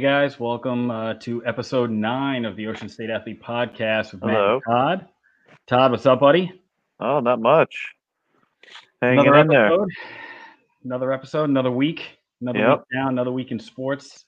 Hey guys, welcome uh, to episode nine of the Ocean State Athlete Podcast with Matt Hello. Todd. Todd, what's up, buddy? Oh, not much. Hanging another in there. episode. Another episode, another week, another Yep. week down, another week in sports,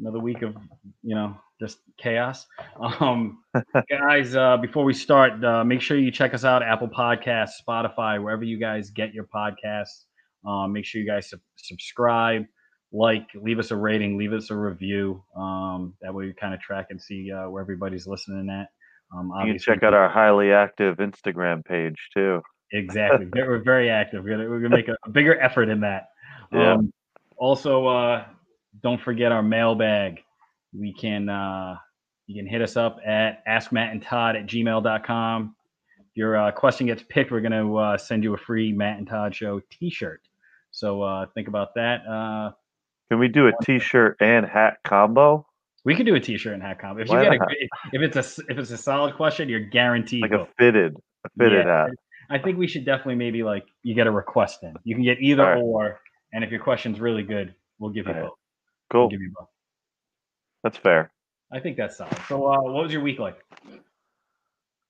another week of you know just chaos. Um, guys, uh, before we start, uh, make sure you check us out: Apple Podcasts, Spotify, wherever you guys get your podcasts. Um, make sure you guys sub- subscribe, like, leave us a rating, leave us a review. Um, that way we kind of track and see uh, where everybody's listening at. Um, You can check out our highly active Instagram page too. Exactly. We're very active. We're gonna, we're gonna make a, a bigger effort in that. Yeah. Um, also, uh, don't forget our mailbag. We can uh, you can hit us up at askmattandtodd at gmail.com. If your uh, question gets picked, we're gonna uh, send you a free Matt and Todd Show T-shirt. So uh, think about that. Can we do a T-shirt and hat combo? we could do a T-shirt and hat combo. If you get a, not? if, if it's a if it's a solid question, you're guaranteed. Like a fitted, a fitted Yeah, hat. I think we should definitely maybe like you get a request in. You can get either Alright. or, and if your question's really good, we'll give you Alright. both. We'll give you both. That's fair. I think that's solid. So, uh, what was your week like?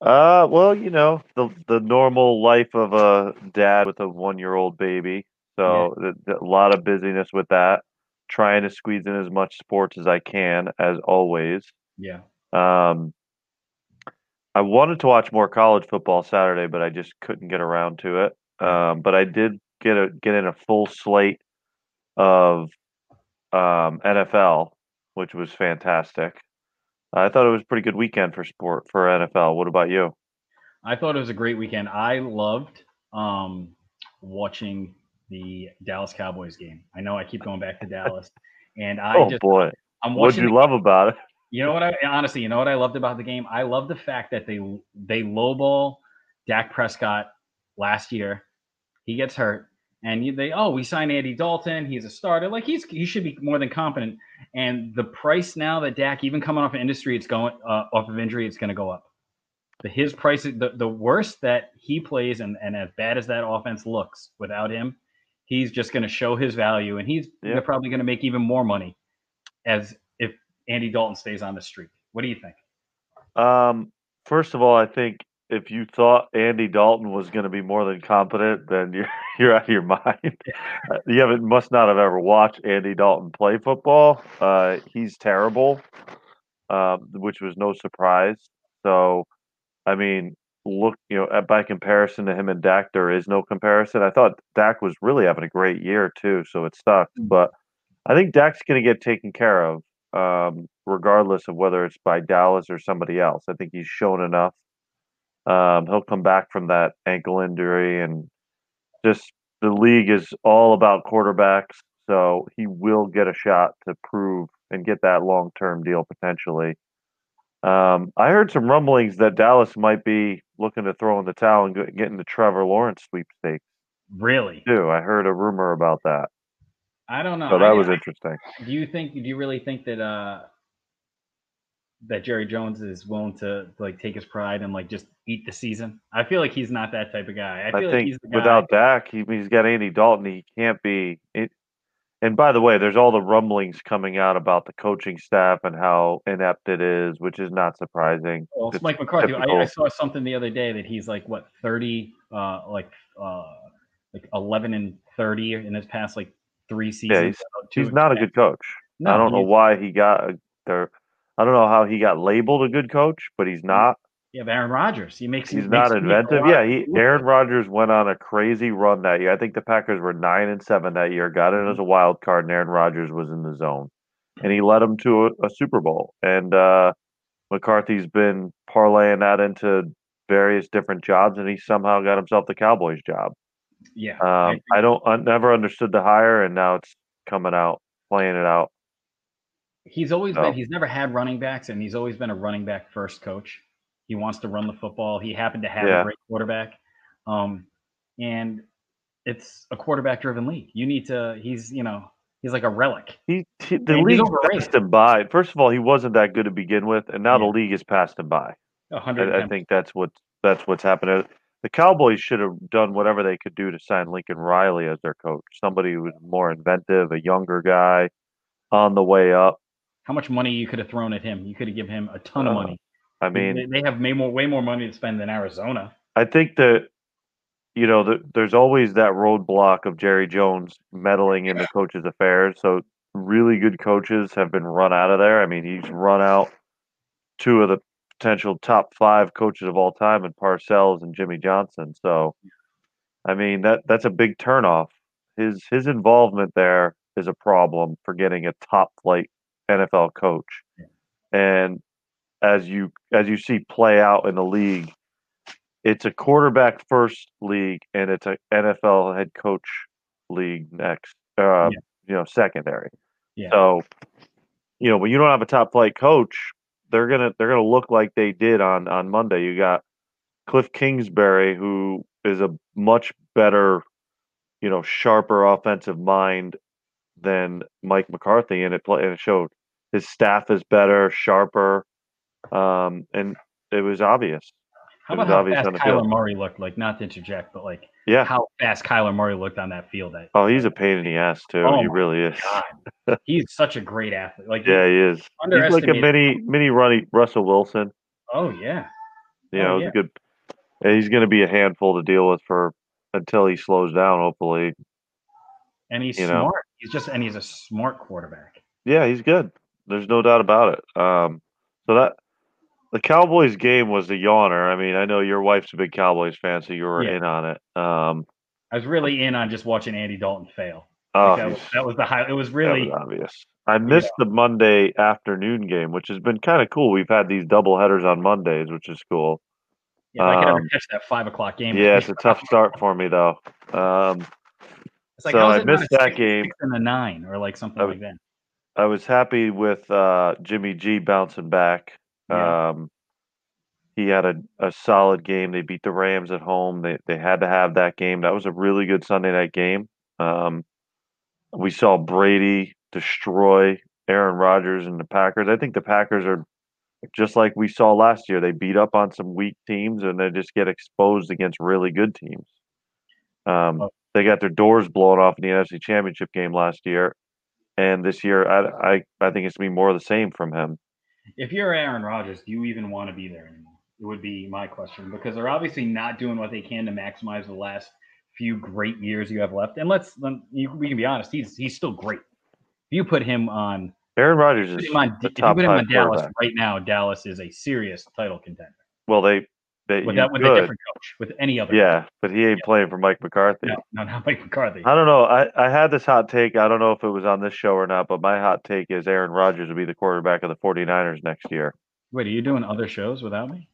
Uh, well, you know the the normal life of a dad with a one year old baby. So th- th- a lot of busyness with that. Trying to squeeze in as much sports as I can, as always. Yeah, Um, I wanted to watch more college football Saturday, but I just couldn't get around to it. Um, but I did get a get in a full slate of um, NFL, which was fantastic. I thought it was a pretty good weekend for sport for NFL. What about you? I thought it was a great weekend. I loved um, watching the Dallas Cowboys game. I know I keep going back to Dallas, and I oh just boy, I'm watching. you love about it? You know what I honestly, you know what I loved about the game? I love the fact that they they lowball Dak Prescott last year. He gets hurt, and you, they oh we signed Andy Dalton. He's a starter. Like he's he should be more than competent. And the price now that Dak, even coming off of industry, it's going uh, off of injury, it's going to go up. The his price, the the worse that he plays, and and as bad as that offense looks without him, he's just going to show his value, and he's Yeah. probably going to make even more money as if Andy Dalton stays on the streak. What do you think? Um, first of all, I think if you thought Andy Dalton was going to be more than competent, then you're you're out of your mind. Uh, you haven't must not have ever watched Andy Dalton play football. Uh, he's terrible, um, which was no surprise. So, I mean, look, you know, by comparison to him and Dak, there is no comparison. I thought Dak was really having a great year too, so it sucked. Mhm. But I think Dak's going to get taken care of, um, regardless of whether it's by Dallas or somebody else. I think he's shown enough. Um, he'll come back from that ankle injury, and just the league is all about quarterbacks, so he will get a shot to prove and get that long term deal potentially. Um, I heard some rumblings that Dallas might be looking to throw in the towel and get, into Trevor Lawrence sweepstakes Really? too. I heard a rumor about that, I don't know. so that I- was interesting. do you think? Do you really think that uh that Jerry Jones is willing to like take his pride and like just eat the season? I feel like he's not that type of guy. I I, feel like think he's the guy. without Dak, he, he's got Andy Dalton. He can't be. It, and by the way, there's all the rumblings coming out about the coaching staff and how inept it is, which is not surprising. Well, it's It's Mike McCarthy. I, I saw something the other day that he's like what thirty, uh, like uh, like eleven and thirty in his past like three seasons. he's- Uh, two- He's not a good coach. No, I don't know he's- why he got there. I don't know how he got labeled a good coach, but he's not. Yeah, but Aaron Rodgers. He makes. He's he not makes- he makes a inventive. Yeah, he Aaron. Rodgers went on a crazy run that year. I think the Packers were nine and seven that year. Got in as a wild card, and Aaron Rodgers was in the zone, and he led them to a, a Super Bowl. And uh, McCarthy's been parlaying that into various different jobs, and he somehow got himself the Cowboys job. Yeah, Um, I don't, I never understood the hire, and now it's coming out, playing it out. He's always So- been. He's never had running backs, and he's always been a running back first coach. He wants to run the football. He happened to have Yeah. a great quarterback, um, and it's a quarterback-driven league. You need to. He's you know he's like a relic. He, he the And league passed him by. First of all, he wasn't that good to begin with, and now the league has passed him by. A hundred. I, I think that's what that's what's happening. The Cowboys should have done whatever they could do to sign Lincoln Riley as their coach. Somebody who was more inventive, a younger guy, on the way up. how much money you could have thrown at him. You could have given him a ton of Uh, money. I mean, they, have way more way more money to spend than Arizona. I think that you know the, there's always that roadblock of Jerry Jones meddling in the coaches' affairs. So really good coaches have been run out of there. I mean, he's run out two of the potential top five coaches of all time in Parcells and Jimmy Johnson. So, I mean that that's a big turnoff. His his involvement there is a problem for getting a top flight NFL coach. And as you as you see play out in the league, it's a quarterback first league and it's a NFL head coach league next. Uh, Yeah. You know, secondary. Yeah. So, you know, when you don't have a top flight coach, they're gonna they're gonna look like they did on on Monday. You got Cliff Kingsbury, who is a much better, you know, sharper offensive mind than Mike McCarthy, and it play and it showed. His staff is better, sharper, um, and it was obvious. How about how obvious fast on the Kyler field. Murray looked? Like, not to interject, but like Yeah. how fast Kyler Murray looked on that field. That Oh, he's a pain in the ass too. Oh he really is. He's such a great athlete. Like, Yeah, he is. He's like a mini mini runny Russell Wilson. Oh yeah, You Oh, yeah. he's good. He's going to be a handful to deal with for until he slows down. Hopefully, and he's You know. smart. He's just and he's a smart quarterback. yeah, he's good. There's no doubt about it. Um, so that the Cowboys game was a yawner. I mean, I know your wife's a big Cowboys fan, so you were Yeah. in on it. Um, I was really in on just watching Andy Dalton fail. oh, that, was, that was the high. It was really was obvious. I missed the Monday afternoon game, which has been kind of cool. We've had these double headers on Mondays, which is cool. if I could ever um, catch that five o'clock game. Yeah, it's a tough start for me though. Um, like, so I missed that six- game. six and a nine or like something I like that. I was happy with uh, Jimmy G bouncing back. Yeah. Um, he had a, a solid game. They beat the Rams at home. They they had to have that game. That was a really good Sunday night game. Um, we saw Brady destroy Aaron Rodgers and the Packers. I think the Packers are just like we saw last year. They beat up on some weak teams and they just get exposed against really good teams. Um, Oh. they got their doors blown off in the NFC Championship game last year, and this year I I, I think it's gonna be more of the same from him. If you're Aaron Rodgers, do you even want to be there anymore? It would be my question because they're obviously not doing what they can to maximize the last few great years you have left. And let's let, you, we can be honest, he's he's still great. If you put him on, Aaron Rodgers is on the if you put him on Dallas right now, Dallas is a serious title contender. Well, they they With that with a different coach, with any other. Yeah, but he ain't playing for Mike McCarthy. No, no, not Mike McCarthy. I don't know. I, I had this hot take. I don't know if it was on this show or not, but my hot take is Aaron Rodgers will be the quarterback of the 49ers next year. Wait, are you doing other shows without me?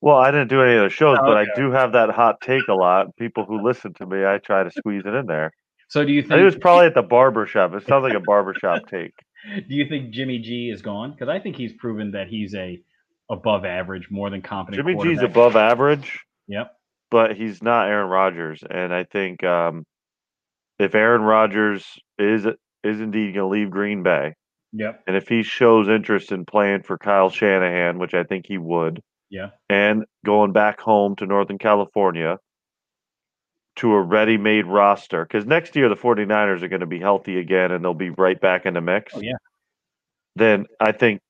Well, I didn't do any other shows, Oh, but okay. I do have that hot take a lot. People who listen to me, I try to squeeze it in there. So do you think it was probably at the barber shop. It sounds like a barbershop take. Do you think Jimmy G is gone? Because I think he's proven that he's a above average, more than competent. Jimmy G's above average, Yep. but he's not Aaron Rodgers. And I think um, if Aaron Rodgers is is indeed going to leave Green Bay, Yep. and if he shows interest in playing for Kyle Shanahan, which I think he would, Yeah. and going back home to Northern California to a ready made roster, because next year the 49ers are going to be healthy again and they'll be right back in the mix. Oh, yeah. Then I think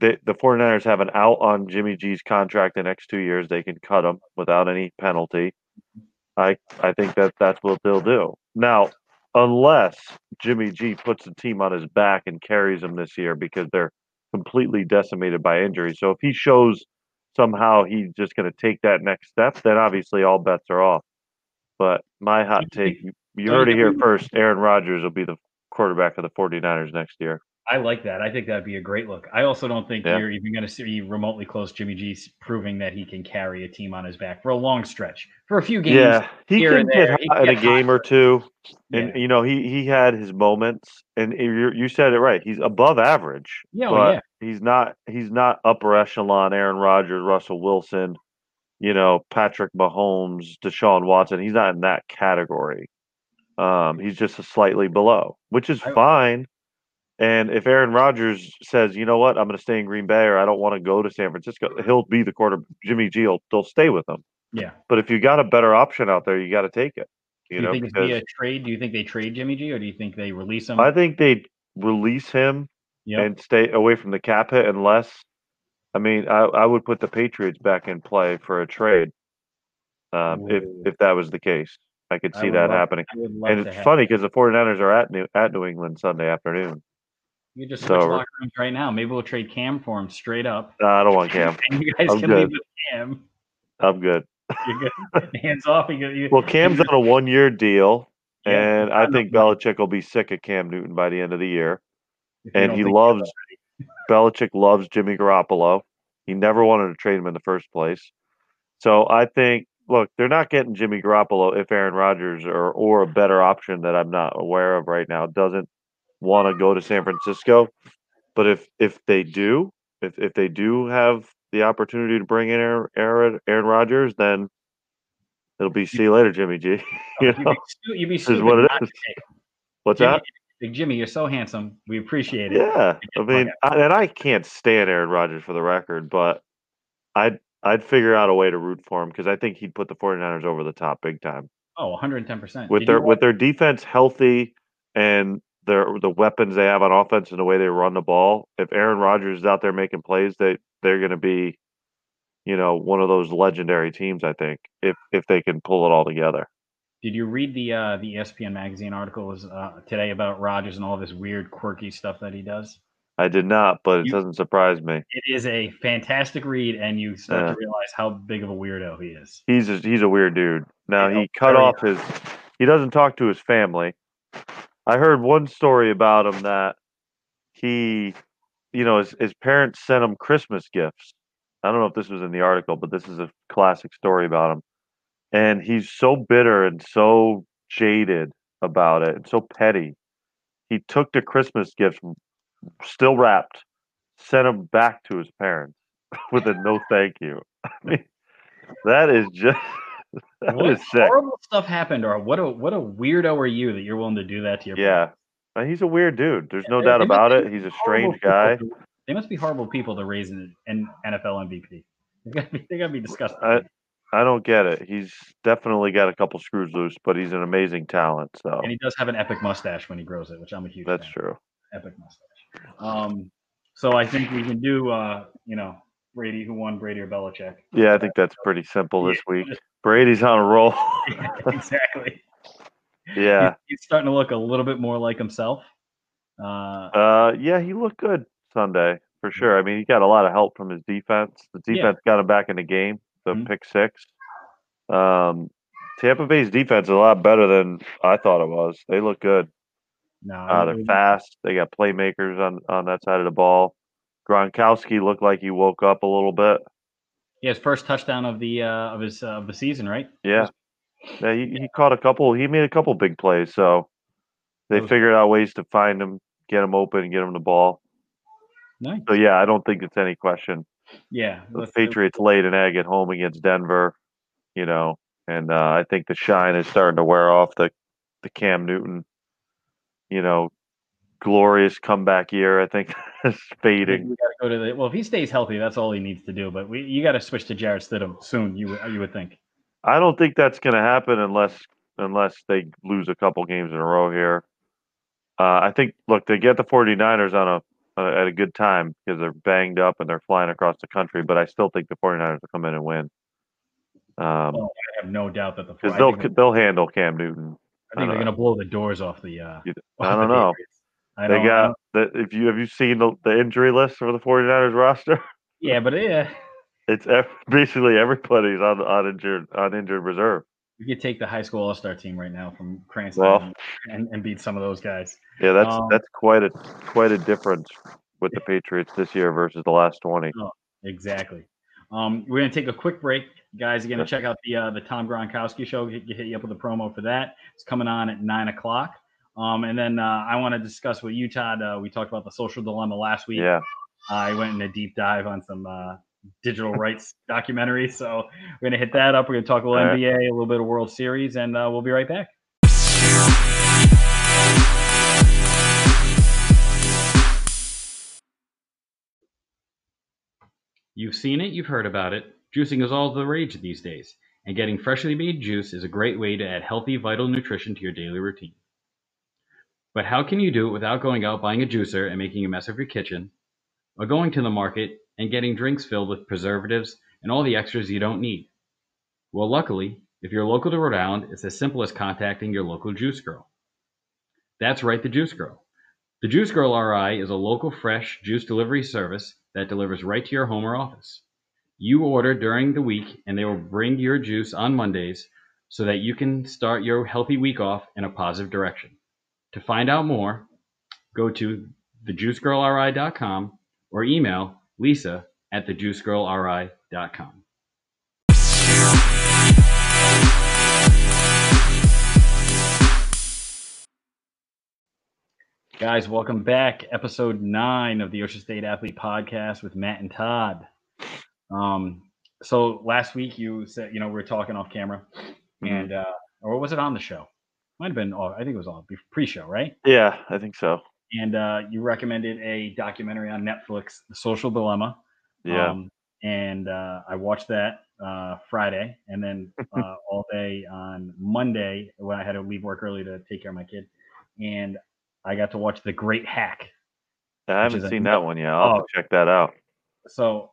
the, the 49ers have an out on Jimmy G's contract the next two years. They can cut him without any penalty. I I think that that's what they'll do. Now, unless Jimmy G puts the team on his back and carries them this year because they're completely decimated by injury. So if he shows somehow he's just going to take that next step, then obviously all bets are off. But my hot take, you, you do you heard it here first. Aaron Rodgers will be the quarterback of the 49ers next year. I like that. I think that'd be a great look. I also don't think Yeah. you're even going to see remotely close Jimmy G proving that he can carry a team on his back for a long stretch, for a few games. Yeah, he can get there. He hot in a game hot or two, and Yeah. you know he he had his moments, and you you said it right. He's above average, Yeah, but well, yeah. he's not he's not upper echelon. Aaron Rodgers, Russell Wilson, you know Patrick Mahomes, Deshaun Watson. He's not in that category. Um, he's just a slightly below, which is I- fine. And if Aaron Rodgers says, you know what, I'm going to stay in Green Bay, or I don't want to go to San Francisco, he'll be the quarter. Jimmy G will they'll stay with him. Yeah. But if you got a better option out there, you got to take it. You do you know, think it's via trade? Do you think they trade Jimmy G, or do you think they release him? I think they release him Yep. and stay away from the cap hit unless I mean I, I would put the Patriots back in play for a trade um, if if that was the case. I could see would that love- happening. I And it's funny because the 49ers are at New at New England Sunday afternoon. You just so- switch locker rooms right now. Maybe we'll trade Cam for him straight up, No, I don't want Cam. and you guys I'm can leave good. with Cam. I'm good. You're good. Hands off. You, you, Well, Cam's on a one year deal, Yeah, and I know. think Belichick will be sick of Cam Newton by the end of the year. And he loves Belichick loves Jimmy Garoppolo. He never wanted to trade him in the first place. So I think look, they're not getting Jimmy Garoppolo if Aaron Rodgers or or a better option that I'm not aware of right now doesn't want to go to San Francisco. But if if they do, if if they do have the opportunity to bring in Aaron Aaron, Aaron Rodgers, then it'll be see you later, Jimmy G. Oh, you You'd know, you'd be this is what it is. What's Jimmy, that? Jimmy, you're so handsome. We appreciate it. Yeah, I mean, I, and I can't stand Aaron Rodgers for the record, but I'd I'd figure out a way to root for him because I think he'd put the 49ers over the top big time Oh, 110%. with Did their with their defense healthy and their the weapons they have on offense and the way they run the ball. If Aaron Rodgers is out there making plays, they they're going to be, you know, one of those legendary teams. I think if if they can pull it all together. Did you read the uh, the ESPN magazine articles uh, today about Rodgers and all this weird, quirky stuff that he does? I did not, but it You- doesn't surprise me. It is a fantastic read, and you start Yeah. to realize how big of a weirdo he is. He's a, he's a weird dude. Now he cut off his. He doesn't talk to his family. I heard one story about him that he, you know, his, his parents sent him Christmas gifts. I don't know if this was in the article, but this is a classic story about him. And he's so bitter and so jaded about it and so petty. He took the Christmas gifts, still wrapped, sent them back to his parents with a no thank you. I mean, that is just that what is sick. horrible stuff happened, or what a what a weirdo are you that you're willing to do that to your Yeah. Uh, He's a weird dude. There's no They- doubt about it. He's a strange guy. to- They must be horrible people to raise an, an NFL MVP. They gotta be, they gotta be disgusting. I- I don't get it. He's definitely got a couple screws loose, but he's an amazing talent. So and he does have an epic mustache when he grows it, which I'm a huge that's fan. true. Epic mustache. Um, so I think we can do, uh, you know, Brady who won, Brady or Belichick. Yeah, I think that's pretty simple this week. just- Brady's on a roll. exactly. yeah. He- he's starting to look a little bit more like himself. Uh, Uh, yeah, he looked good Sunday for sure. I mean, he got a lot of help from his defense. The Yeah. defense got him back in the game. The Mhm. pick six. Um, Tampa Bay's defense is a lot better than I thought it was. They look good. no, Uh, they're fast. They got playmakers on on that side of the ball. Gronkowski looked like he woke up a little bit. He has first touchdown of the uh, of his uh, of the season, right? Yeah, yeah. He, he caught a couple. He made a couple big plays. So they figured out ways to find him, get him open, and get him the ball. Nice. So yeah, I don't think it's any question. Yeah. The Patriots laid an egg at home against Denver, you know, and uh, I think the shine is starting to wear off the the Cam Newton, you know, glorious comeback year. I think is fading. we got to go to the. Well, if he stays healthy, that's all he needs to do. But we, you got to switch to Jarrett Stidham soon. You would- you would think. I don't think that's going to happen unless unless they lose a couple games in a row here. Uh, I think look, they get the 49ers on a uh, at a good time because they're banged up and they're flying across the country, but I still think the 49ers will come in and win. Um, Oh, I have no doubt that the. because they'll they're- they'll handle Cam Newton. I think they're uh, going to blow the doors off the. Uh, I don't know. Patriots. I They got the if you have you seen the, the injury list for the 49ers roster? Yeah, but yeah, It's basically everybody's on on injured on injured reserve. we could take the high school all star team right now from Cranston Well. and, and beat some of those guys. Yeah, that's Um, that's quite a quite a difference with the Patriots this year versus the last 20. Exactly. Um, we're gonna take a quick break, guys. Gonna check out the uh, the Tom Gronkowski show. Hit, hit you up with a promo for that. It's coming on at nine o'clock. Um, and then uh, I want to discuss with you, Todd. Uh, we talked about the social dilemma last week. Yeah. I went in a deep dive on some uh, digital rights documentaries. So we're gonna hit that up. We're gonna talk a little All right. NBA, a little bit of World Series, and uh, we'll be right back. You've seen it, you've heard about it. Juicing is all the rage these days, and getting freshly made juice is a great way to add healthy, vital nutrition to your daily routine. But how can you do it without going out buying a juicer and making a mess of your kitchen, or going to the market and getting drinks filled with preservatives and all the extras you don't need? Well, luckily, if you're local to Rhode Island, it's as simple as contacting your local juice girl. That's right, the Juice Girl. The Juice Girl RI is a local fresh juice delivery service that delivers right to your home or office. You order during the week and they will bring your juice on Mondays so that you can start your healthy week off in a positive direction. To find out more, go to thejuicegirlri.com or email lisa at thejuicegirlri.com. Guys, welcome back. Episode nine of the Ocean State Athlete Podcast with Matt and Todd. Um, so last week you said, you know, we were talking off camera, Mm-hmm. and uh, or was it on the show? Might have been. I think it was on pre-show, right? Yeah, I think so. And uh, you recommended a documentary on Netflix, The Social Dilemma. Yeah. Um, and uh, I watched that uh, Friday, and then uh, all day on Monday when I had to leave work early to take care of my kid, and I got to watch The Great Hack. I haven't seen a- that one yet. I'll Oh. check that out. So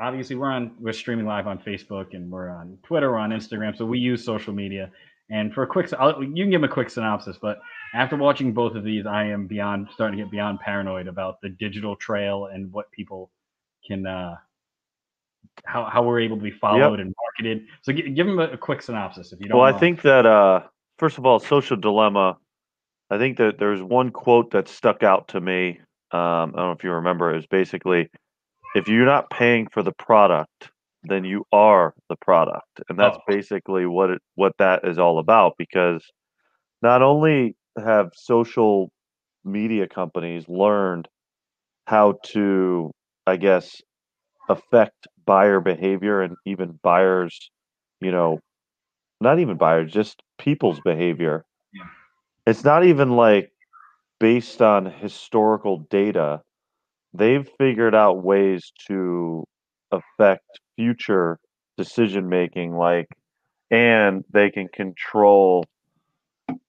obviously we're on we're streaming live on Facebook and we're on Twitter, we're on Instagram, so we use social media. And for a quick, I'll, you can give them a quick synopsis, but after watching both of these, I am beyond starting to get beyond paranoid about the digital trail and what people can, uh, how how we're able to be followed and marketed. So gi- give them a, a quick synopsis if you don't. Well, I think that uh, first of all, social dilemma. I think that there's one quote that stuck out to me. Um, I don't know if you remember. It was basically, if you're not paying for the product, then you are the product, and that's Oh. basically what it what that is all about. Because not only have social media companies learned how to, I guess, affect buyer behavior and even buyers, you know, not even buyers, just people's behavior. Yeah. It's not even like based on historical data. They've figured out ways to affect future decision making, like, and they can control,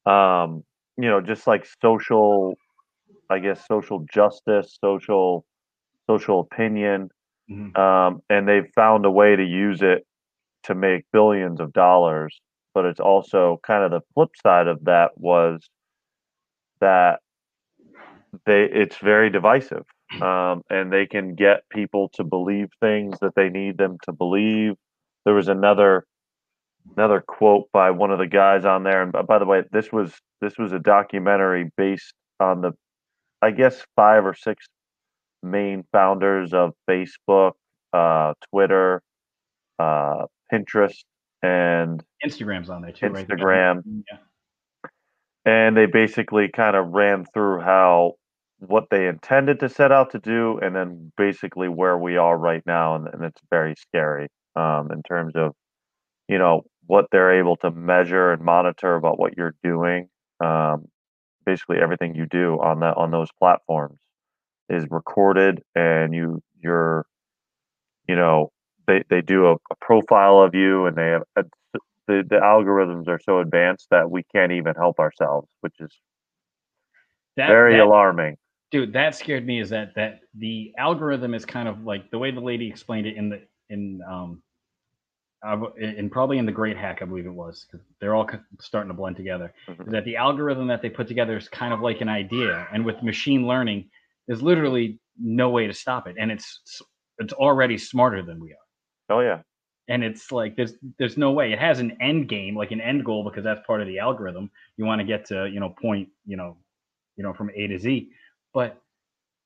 um, you know, just like social, I guess, social justice, social, social opinion Mhm. um, and they've found a way to use it to make billions of dollars. But it's also kind of the flip side of that was that they it's very divisive, um, and they can get people to believe things that they need them to believe. There was another another quote by one of the guys on there, and by the way, this was this was a documentary based on the, I guess five or six main founders of Facebook, uh, Twitter, uh, Pinterest, and Instagram's on there too, right? Instagram. Yeah. and they basically kind of ran through how what they intended to set out to do, and then basically where we are right now, and, and it's very scary um, in terms of you know what they're able to measure and monitor about what you're doing. Um, basically, everything you do on that on those platforms is recorded, and you you're you know they they do a, a profile of you, and they have a, the the algorithms are so advanced that we can't even help ourselves, which is That, very that- alarming. Dude that scared me is that that the algorithm is kind of like the way the lady explained it in the in um in probably in the great hack i believe it was 'cause they're all starting to blend together Mhm. is that the algorithm that they put together is kind of like an idea and with machine learning there's literally no way to stop it and it's it's already smarter than we are. Oh yeah, and it's like there's there's no way it has an end game like an end goal because that's part of the algorithm. You want to get to you know point you know you know from a to z but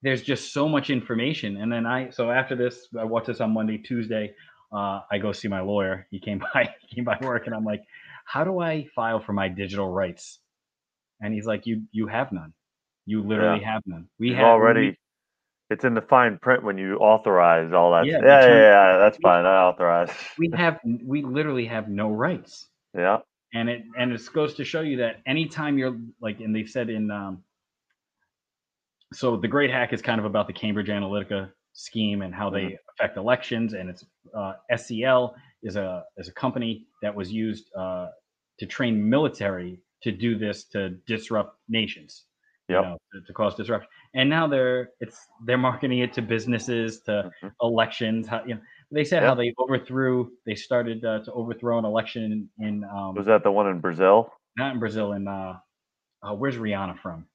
there's just so much information and then i so after this i watched this on monday tuesday uh, i go see my lawyer he came by he came by work and i'm like how do i file for my digital rights and he's like you you have none you literally have none we you've have already. It's in the fine print when you authorize all that. Yeah, Yeah, yeah, yeah, yeah, That's fine. I authorize. we have we literally have no rights Yeah, and it and it goes to show you that anytime you're like and they've said in um so the great hack is kind of about the cambridge analytica scheme and how they affect elections and it's uh, scl is a is a company that was used uh, to train military to do this to disrupt nations you know, to, to cause disruption. And now they're it's they're marketing it to businesses, to Mhm. elections. How, you know, they said how they overthrew. They started uh, to overthrow an election in, in um, Was that the one in Brazil? not in Brazil. In uh, uh, where's Rihanna from?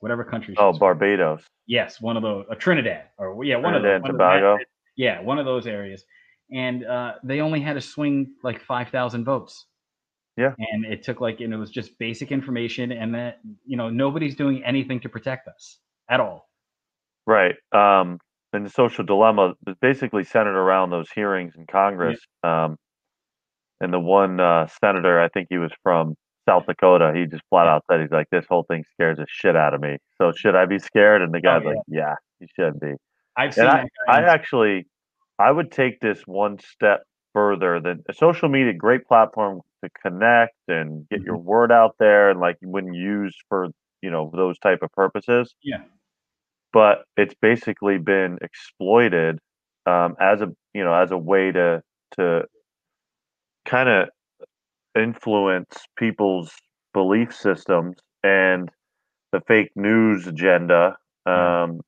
Whatever country. Oh, she's from. Barbados. Yes, one of those. Uh, Trinidad, or yeah, one of Trinidad those. and one of Tobago. yeah, one of those areas. And uh, they only had to swing like five thousand votes. Yeah. And it took like, and it was just basic information, and that you know nobody's doing anything to protect us at all. Right. Um, and the social dilemma is basically centered around those hearings in Congress. Um, and the one uh, senator, I think he was from South Dakota, he just flat out said, he's like, this whole thing scares the shit out of me. So should I be scared? And the guy's yeah. like, yeah, you should be. I've seen I, that. I actually, I would take this one step further than social media, great platform to connect and get your word out there, and like when used for you know those type of purposes. yeah, But it's basically been exploited um, as a you know as a way to to kind of influence people's belief systems and the fake news agenda um,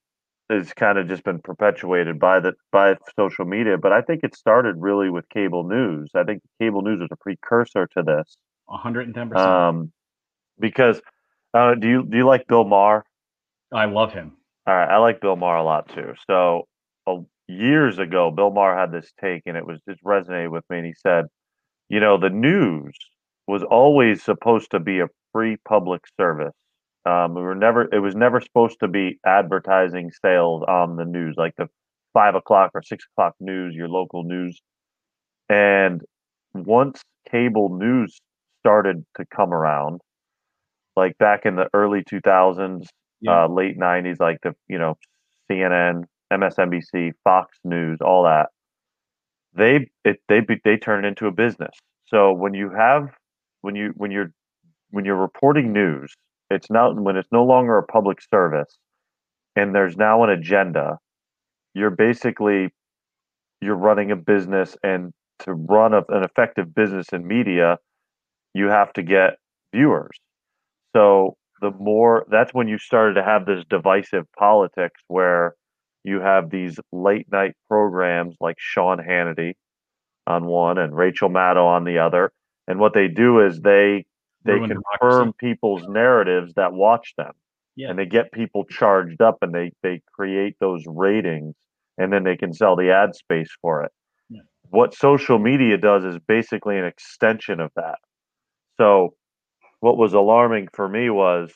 has kind of just been perpetuated by the by social media. But I think it started really with cable news. I think cable news was a precursor to this hundred and ten percent. um, because uh, do you do you like Bill Maher? I love him. All right, I like Bill Maher a lot too. So uh, years ago, Bill Maher had this take, and it was just resonated with me. And he said, "You know, the news was always supposed to be a free public service. Um, we were never. It was never supposed to be advertising sales on the news, like the five o'clock or six o'clock news, your local news. And once cable news started to come around, like back in the early two thousands, Yeah. uh, late '90s, like the you know CNN, MSNBC, Fox News, all that. They it they they turn it into a business. So when you have when you when you're when you're reporting news, it's not when it's no longer a public service, and there's now an agenda. You're basically you're running a business, and to run a, an effective business in media, you have to get viewers. So the more that's when you started to have this divisive politics where you have these late night programs like Sean Hannity on one and Rachel Maddow on the other. And what they do is they they Ruin confirm democracy. people's narratives that watch them Yeah. and they get people charged up and they they create those ratings and then they can sell the ad space for it. Yeah. What social media does is basically an extension of that. So what was alarming for me was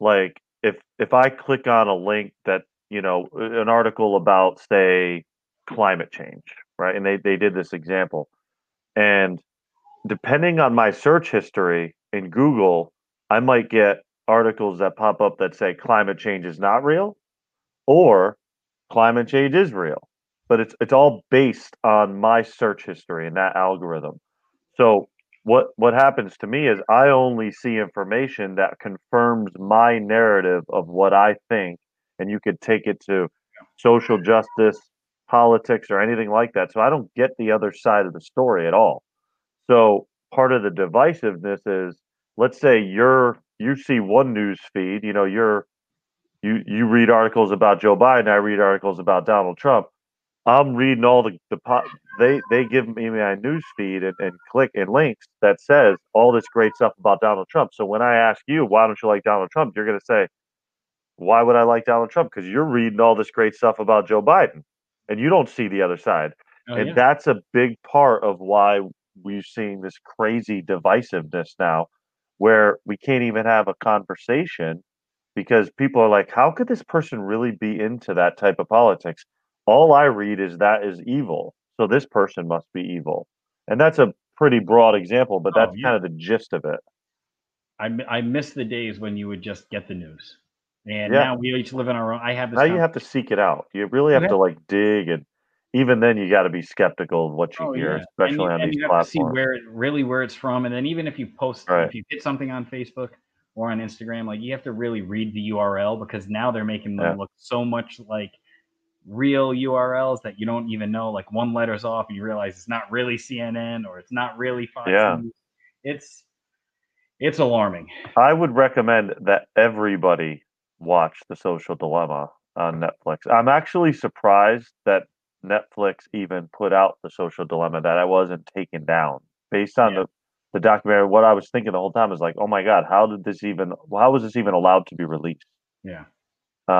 like if if I click on a link that, you know, an article about say climate change, right? And they they did this example. And depending on my search history in Google, I might get articles that pop up that say climate change is not real or climate change is real. But it's it's all based on my search history and that algorithm. So what what happens to me is I only see information that confirms my narrative of what I think and you could take it to social justice, politics or anything like that. So I don't get the other side of the story at all. So part of the divisiveness is let's say you're you see one news feed, you know, you're you you read articles about Joe Biden, I read articles about Donald Trump. I'm reading all the, the po- they they give me my news feed and, and click and links that says all this great stuff about Donald Trump. So when I ask you why don't you like Donald Trump, you're gonna say, Why would I like Donald Trump? Because you're reading all this great stuff about Joe Biden and you don't see the other side. Oh, and yeah. that's a big part of why we're seeing this crazy divisiveness now where we can't even have a conversation because people are like how could this person really be into that type of politics all i read is that is evil so this person must be evil and that's a pretty broad example but Oh, that's yeah. kind of the gist of it I, I miss the days when you would just get the news. And Yeah. now we each live in our own. I have this. now you have to seek it out you really have You to like dig and even then you got to be skeptical of what you Oh, hear yeah. especially you, on and these you have to see where it really where it's from, and then even if you post, Right. if you hit something on Facebook or on Instagram, like you have to really read the URL because now they're making them Yeah. look so much like real URLs that you don't even know. Like one letter's off, and you realize it's not really CNN or it's not really Fox Yeah. News. It's it's alarming. I would recommend that everybody watch The Social Dilemma on Netflix. I'm actually surprised that Netflix even put out The Social Dilemma that I wasn't taken down based on Yeah. the the documentary. What I was thinking the whole time is like, oh my god, how did this even? How was this even allowed to be released? Yeah,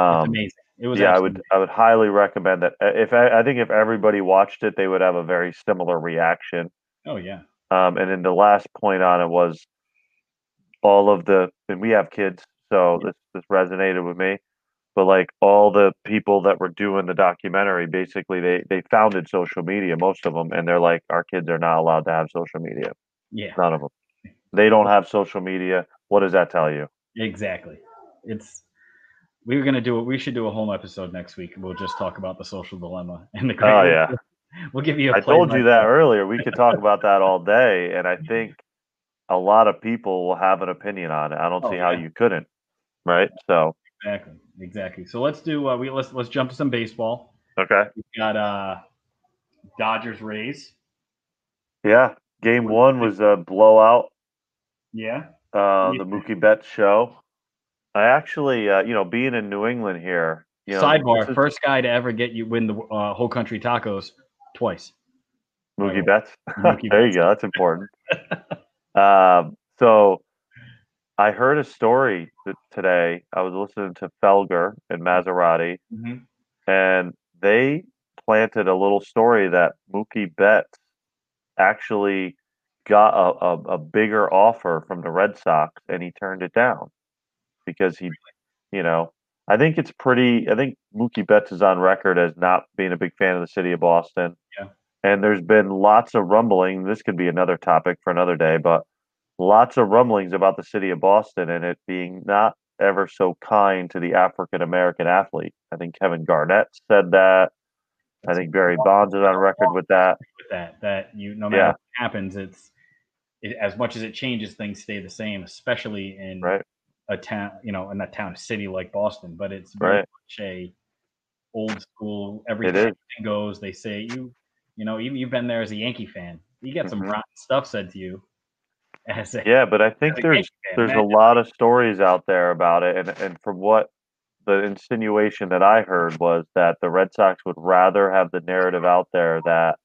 it's Um, amazing. It was yeah, I would I would highly recommend that. If I, I think if everybody watched it, they would have a very similar reaction. Oh yeah, Um, and then the last point on it was all of the and we have kids, so this this resonated with me. But like all the people that were doing the documentary, basically they they founded social media, most of them, and they're like, our kids are not allowed to have social media. yeah, None of them. They don't have social media. What does that tell you? exactly. It's we were gonna do it. We should do a whole episode next week. We'll just talk about the social dilemma and the. Oh yeah, we'll give you. a I told you that earlier. We could talk about that all day, and I think a lot of people will have an opinion on it. I don't Oh, see how yeah. you couldn't, right? So Exactly, exactly. So let's do. Uh, we let's let's jump to some baseball. okay, We got uh, Dodgers Rays. yeah. Game one was a blowout. Yeah, Uh, the Mookie Betts show. I actually, uh, you know, being in New England here, you know, Sidebar: is first guy to ever get you win the uh, whole country tacos twice. Mookie Betts. Mookie there you go. That's important. um, so I heard a story today. I was listening to Felger and Massarotti, Mhm. and they planted a little story that Mookie Betts actually got a, a, a bigger offer from the Red Sox and he turned it down because he, you know, I think it's pretty. I think Mookie Betts is on record as not being a big fan of the city of Boston. Yeah. And there's been lots of rumbling. This could be another topic for another day, but lots of rumblings about the city of Boston and it being not ever so kind to the African American athlete. I think Kevin Garnett said that. I think Barry Bonds is on record with that. with that that you no matter Yeah. what happens it's it, as much as it changes things stay the same especially in Right. a town you know in a town city like boston but it's very Right. much a old school everything goes they say you you know even you've been there as a yankee fan you get some Mhm. rotten stuff said to you as a, Yeah, but I think there's there's a lot of stories out there about it, and and from what the insinuation that I heard was that the Red Sox would rather have the narrative out there that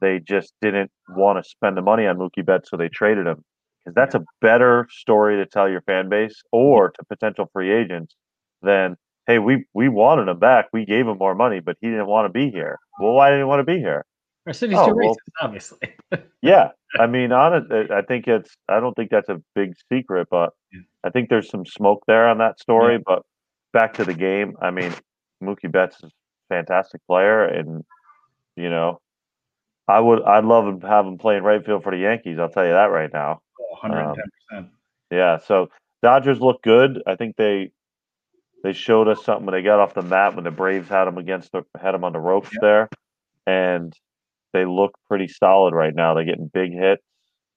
they just didn't want to spend the money on Mookie Betts, so they traded him. Because that's a better story to tell your fan base or to potential free agents than, hey, we we wanted him back, we gave him more money, but he didn't want to be here. Well, why didn't he want to be here? Our city's Oh, too well- racist obviously Yeah, I mean, on it, I think it's. I don't think that's a big secret, but Yeah. I think there's some smoke there on that story. But back to the game. I mean, Mookie Betts is a fantastic player, and you know, I would. I'd love him have him playing right field for the Yankees. I'll tell you that right now. 110% um, Yeah. So Dodgers look good. I think they they showed us something when they got off the mat when the Braves had them against the had them on the ropes Yeah. there, and they look pretty solid right now. They're getting big hits.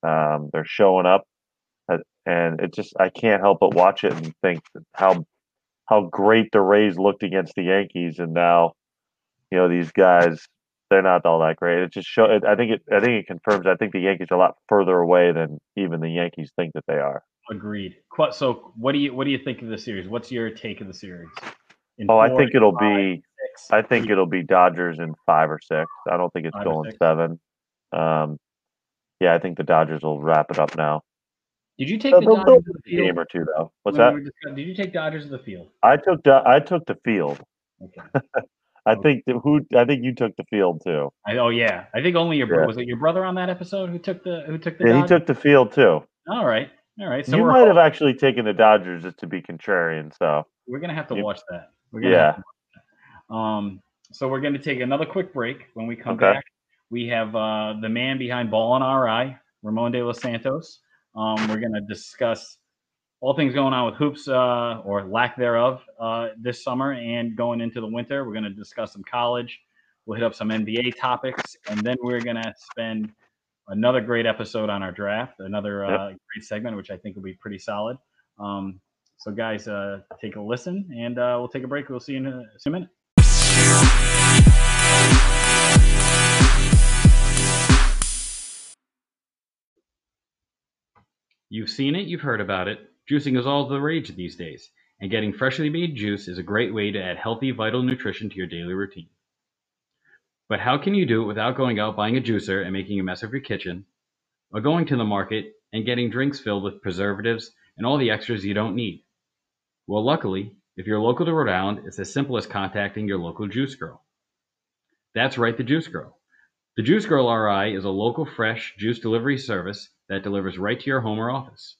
Um, they're showing up, Uh, and it just I can't help but watch it and think how how great the Rays looked against the Yankees, and now you know these guys they're not all that great. It just show. It, I think it. I think it confirms. I think the Yankees are a lot further away than even the Yankees think that they are. agreed so what do you what do you think of the series what's your take of the series In Oh, I think it'll five, be. Six? I think it'll be Dodgers in five or six. I don't think it's Five going seven. Um, yeah, I think the Dodgers will wrap it up now. did you take They'll, the they'll, they'll dodgers to the win a game or two though. What's when that? we did you take dodgers to the field I took the I took the field. okay I Okay. think that who I think you took the field too. I, oh yeah, I think only your bro- Yeah. was it your brother on that episode who took the who took the. Yeah, he took the field too. All right, all right. So you we're might have actually taken the Dodgers just to be contrarian. So we're gonna have to you- watch that. We're gonna Yeah. have to watch that. Um. So we're gonna take another quick break. When we come Okay. back, we have uh, the man behind Ball and RI, Ramon de los Santos. Um, we're gonna discuss all things going on with hoops uh, or lack thereof uh, this summer and going into the winter. We're gonna discuss some college. We'll hit up some NBA topics, and then we're gonna spend another great episode on our draft, another Yep. uh, great segment, which I think will be pretty solid. Um, so, guys, uh, take a listen, and uh, we'll take a break. We'll see you in a, see you in a minute. You've seen it, you've heard about it. Juicing is all the rage these days. and getting freshly made juice is a great way to add healthy, vital nutrition to your daily routine. But how can you do it without going out buying a juicer and making a mess of your kitchen, or going to the market and getting drinks filled with preservatives and all the extras you don't need? Well, luckily, if you're local to Rhode Island, it's as simple as contacting your local juice girl. That's right, the juice girl. The Juice Girl RI is a local fresh juice delivery service that delivers right to your home or office.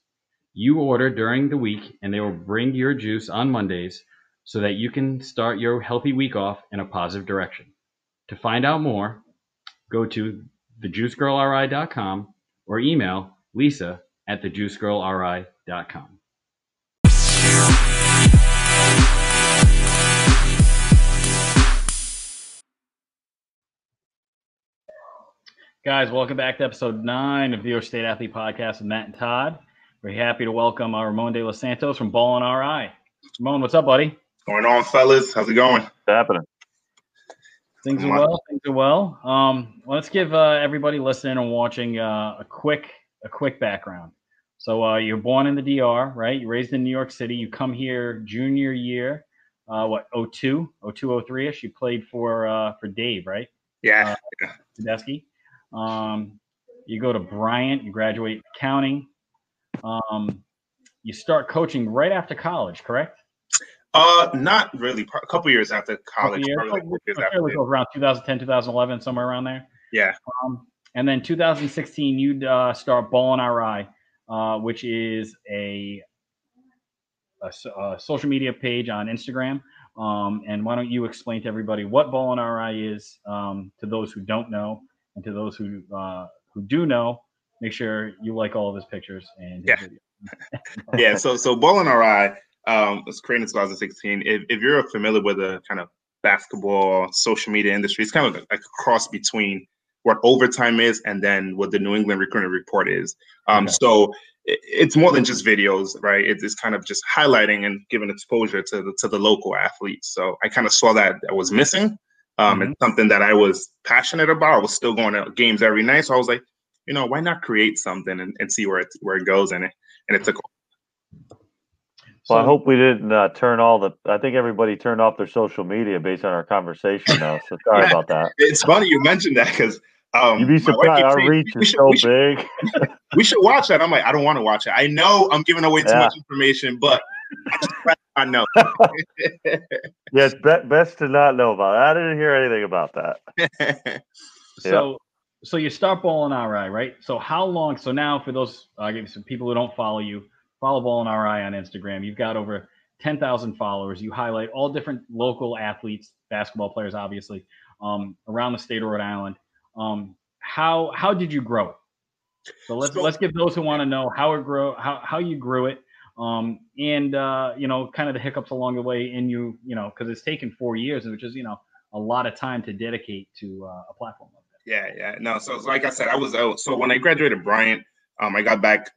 You order during the week and they will bring your juice on Mondays so that you can start your healthy week off in a positive direction. To find out more, go to thejuicegirlri.com or email lisa at thejuicegirlri.com. Guys, welcome back to episode nine of the Your State Athlete Podcast with Matt and Todd. We're happy to welcome our Ramon de los Santos from Ballin RI. Ramon, what's up, buddy? Going on, fellas? How's it going? What's happening? Things are well. Things are well. Um, let's give uh, everybody listening and watching uh, a quick a quick background. So uh, you're born in the DR, right? You're raised in New York City. You come here junior year, uh, what 02, 02, 03 ish. You played for uh, for Dave, right? Yeah. Uh, Tedeschi. Um, you go to Bryant. You graduate accounting. Um, you start coaching right after college, correct? Uh, not really. A couple years after college, years? probably like years after. go around 2010, 2011, somewhere around there. Yeah. Um, and then 2016, you'd uh, start Ballin RI, uh, which is a social media page on Instagram. Um, and why don't you explain to everybody what Ballin RI is um, to those who don't know, and to those who uh, who do know, make sure you like all of his pictures and his Yeah. yeah. So, so Ballin RI um, was created in 2016. If, if you're familiar with the kind of basketball social media industry, it's kind of like a cross between what overtime is and then what the New England Recruiting Report is. Um, Okay. So it, it's more than just videos, right? It's, it's kind of just highlighting and giving exposure to the, to the local athletes. So I kind of saw that I was missing. Um, Mhm. It's something that I was passionate about. I was still going to games every night, so I was like, you know, why not create something and, and see where it where it goes? And it and it took. Well, I hope we didn't uh, turn all the. I think everybody turned off their social media based on our conversation now. So sorry Yeah. about that. It's funny you mentioned that because um, You'd be surprised. Our saying, reach is should- so we should- big. we should watch that. I'm like, I don't want to watch it. I know I'm giving away too Yeah. much information, but I, just, I know. yes, it's be- best to not know about it. I didn't hear anything about that. So, so you start Ballin RI, right? So how long? So now, for those uh, give you some people who don't follow you, follow Ballin RI on Instagram. You've got over ten thousand followers. You highlight all different local athletes, basketball players, obviously, um, around the state of Rhode Island. Um, how how did you grow it? So let's So- let's give those who want to know how it grow how how you grew it, um, and uh, you know, kind of the hiccups along the way. And you you know, because it's taken four years, which is you know a lot of time to dedicate to uh, a platform like that. Yeah, yeah. No, so, so like I said, I was out. So when I graduated Bryant, um, I got back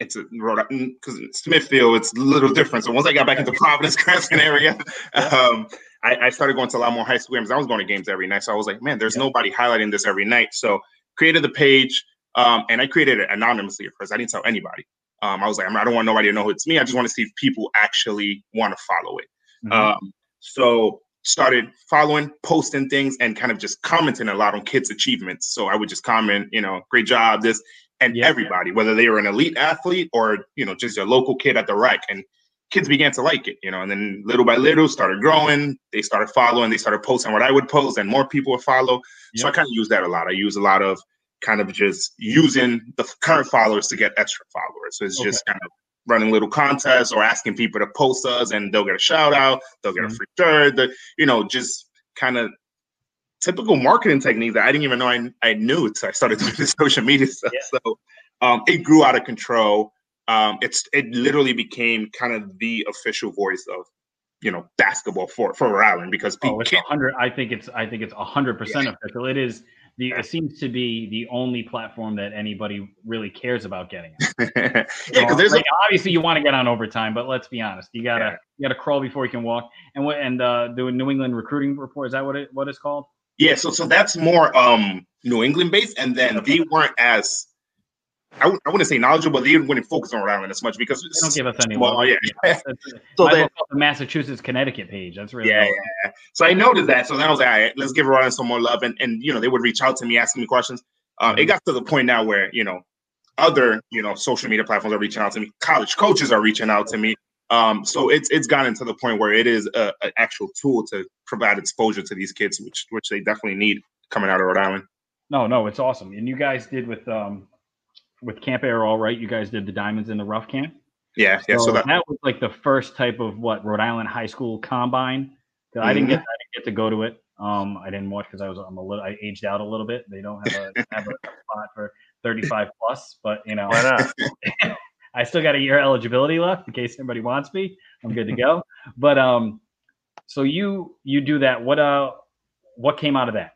into Rhode because Smithfield, it's a little different. So once I got back into Providence, Cranston area, um, I, I started going to a lot more high school games. I was going to games every night. So I was like, man, there's Yeah. nobody highlighting this every night. So created the page, um, and I created it anonymously at first. I didn't tell anybody. Um, I was like, I don't want nobody to know who it's me. I just want to see if people actually want to follow it. Mhm. Um, so started following, posting things, and kind of just commenting a lot on kids' achievements. So I would just comment, you know, great job, this, and Yeah. everybody, whether they were an elite athlete or you know just a local kid at the rec, and kids began to like it, you know, and then little by little started growing. They started following, they started posting what I would post, and more people would follow. So I kind of use that a lot. I use a lot of kind of just using the current followers to get extra followers. So it's just kind of running little contests or asking people to post us and they'll get a shout out, they'll get a Mhm. free shirt, the, you know, just kind of typical marketing techniques that I didn't even know I, I knew until I started doing this social media stuff. Yeah. So um, it grew out of control. Um, it's it literally became kind of the official voice of you know basketball for for Rhode Island because people Oh, it's a hundred. I think it's. I think it's a hundred percent official. It is the. It seems to be the only platform that anybody really cares about getting. yeah because there's a, obviously you want to get on overtime, but let's be honest. You gotta Yeah. you gotta crawl before you can walk. And what and uh, the New England Recruiting Report is that what it what it's called? Yeah, so so that's more um New England based, and then they weren't as I w- I wouldn't say knowledgeable, but they wouldn't focus on Rhode Island as much because They don't give us any Well, yeah. That's- So they- as well call it the Massachusetts Connecticut page. That's really Yeah, yeah, yeah. So I noticed that. So then I was like, all right, let's give Rhode Island some more love. And, and you know, they would reach out to me, asking me questions. Um, it got to the point now where, you know, other, you know, social media platforms are reaching out to me. College coaches are reaching out to me. Um, so it's it's gotten to the point where it is a, an actual tool to provide exposure to these kids, which which they definitely need coming out of Rhode Island. No, no, it's awesome. And you guys did with um with Camp Arrow All Right. You guys did the Diamonds in the Rough Camp. Yeah, yeah. So, that, was like the first type of what Rhode Island high school combine. 'Cause I didn't get I didn't get to go to it. Um, I didn't watch because I was I'm a little I aged out a little bit. They don't have a have a spot for 35 plus, but you know Why not? I still got a year eligibility left in case anybody wants me. I'm good to go. But um, so you you do that. What uh, what came out of that?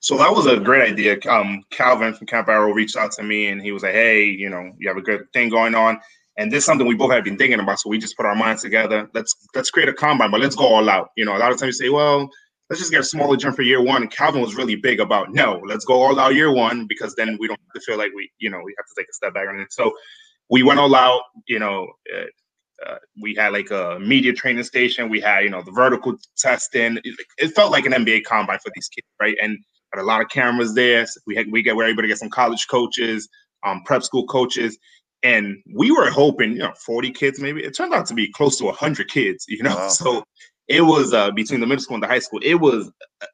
So that was a great idea. Um, Calvin from Camp Arrow reached out to me and he was like, "Hey, you know, you have a good thing going on, and this is something we both have been thinking about. So we just put our minds together. Let's let's create a combine, but let's go all out. You know, a lot of times you say, well, let's just get a smaller jump for year one. And Calvin was really big about no, let's go all out year one because then we don't have to feel like we, you know, we have to take a step back on it. So we went all out. You know, uh, we had like a media training station. We had, you know, the vertical testing. It, it felt like an NBA combine for these kids, right? And had a lot of cameras there. So we had we get we were able to get some college coaches, um, prep school coaches, and we were hoping, you know, 40 kids maybe. It turned out to be close to 100 kids, you know. Wow. So it was uh, between the middle school and the high school. It was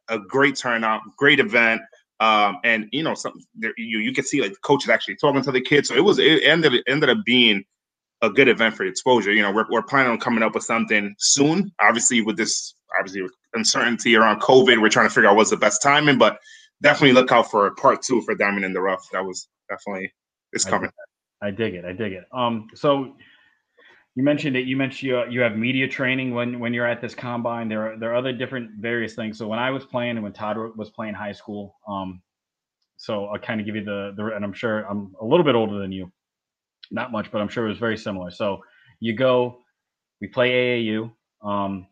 a, great turnout, great event. Um, and you know, some there, you you could see like the coaches actually talking to the kids. So it was it ended it ended up being a good event for exposure. You know, we're we're planning on coming up with something soon. Obviously, with this obviously with uncertainty around COVID, we're trying to figure out what's the best timing. But definitely look out for part two for Diamond in the Rough. That was definitely it's I coming. I dig it. I dig it. Um, so you mentioned it. You mentioned you, you have media training when when you're at this combine. There are there are other different various things. So when I was playing and when Todd was playing high school, um, so I'll kind of give you the the and I'm sure I'm a little bit older than you, not much, but I'm sure it was very similar. So you go, we play AAU. Um,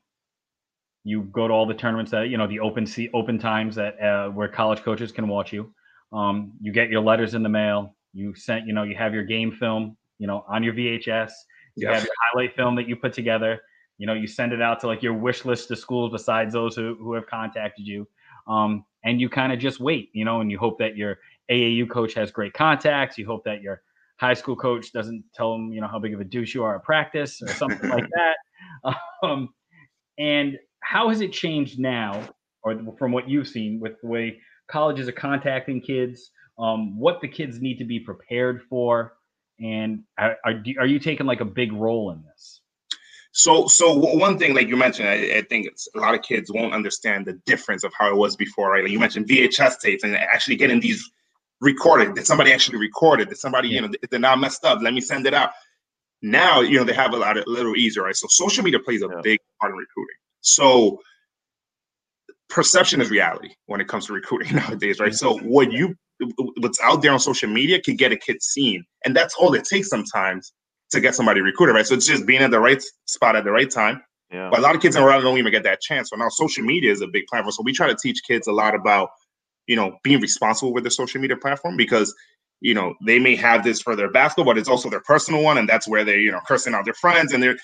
you go to all the tournaments that you know the open sea open times that uh, where college coaches can watch you. Um, you get your letters in the mail. You sent, you know, you have your game film, you know, on your VHS. You Yeah. have your highlight film that you put together. You know, you send it out to like your wish list of schools besides those who, who have contacted you. Um, and you kind of just wait, you know, and you hope that your AAU coach has great contacts. You hope that your high school coach doesn't tell them, you know, how big of a douche you are at practice or something like that. Um, and how has it changed now, or from what you've seen, with the way colleges are contacting kids, um, what the kids need to be prepared for, and are, are, are you taking like a big role in this? So, so one thing, like you mentioned, I, I think it's a lot of kids won't understand the difference of how it was before, right? Like you mentioned VHS tapes and actually getting these recorded. Did somebody actually record it? Did somebody, you know, if they're not messed up, let me send it out. Now, you know, they have a lot of a little easier, right? So social media plays a Yeah. big part in recruiting. So perception is reality when it comes to recruiting nowadays, right? So what you what's out there on social media can get a kid seen. And that's all it takes sometimes to get somebody recruited, right? So it's just being at the right spot at the right time. Yeah. But a lot of kids in Rhode Island don't even get that chance. So now social media is a big platform. So we try to teach kids a lot about, you know, being responsible with their social media platform because, you know, they may have this for their basketball, but it's also their personal one. And that's where they're, you know, cursing out their friends. And they're,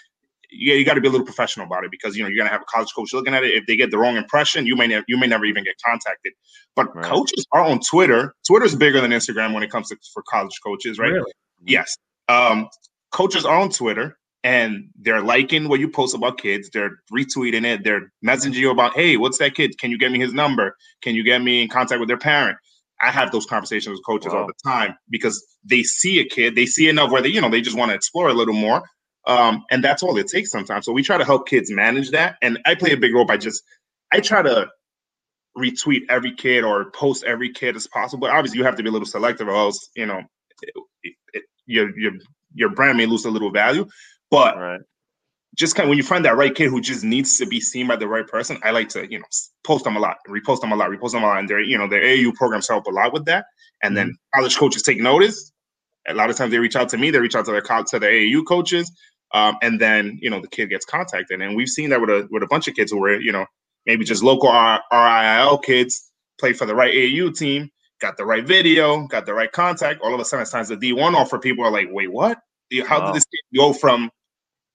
yeah, you got to be a little professional about it because, you know, you're to have a college coach looking at it. If they get the wrong impression, you may, ne- you may never even get contacted. But Right. coaches are on Twitter. Twitter's bigger than Instagram when it comes to for college coaches, right? Really? Yes. Um, coaches are on Twitter and they're liking what you post about kids. They're retweeting it. They're messaging you about, hey, what's that kid? Can you get me his number? Can you get me in contact with their parent? I have those conversations with coaches all the time because they see a kid, they see enough where they, you know, they just want to explore a little more. Um, and that's all it takes sometimes. So we try to help kids manage that. And I play a big role by just, I try to retweet every kid or post every kid as possible. But obviously, you have to be a little selective, or else you know it, it, your your your brand may lose a little value. But Right. just kind of when you find that right kid who just needs to be seen by the right person, I like to you know post them a lot, repost them a lot, repost them a lot, and their you know their AAU programs help a lot with that. And then college coaches take notice. A lot of times they reach out to me, they reach out to their co- to the AAU coaches, um, and then you know the kid gets contacted. And we've seen that with a with a bunch of kids who were you know maybe just local R- RIIL kids play for the right AAU team, got the right video, got the right contact. All of a sudden, it signs the D1 offer. People are like, wait, what? How wow. did this go from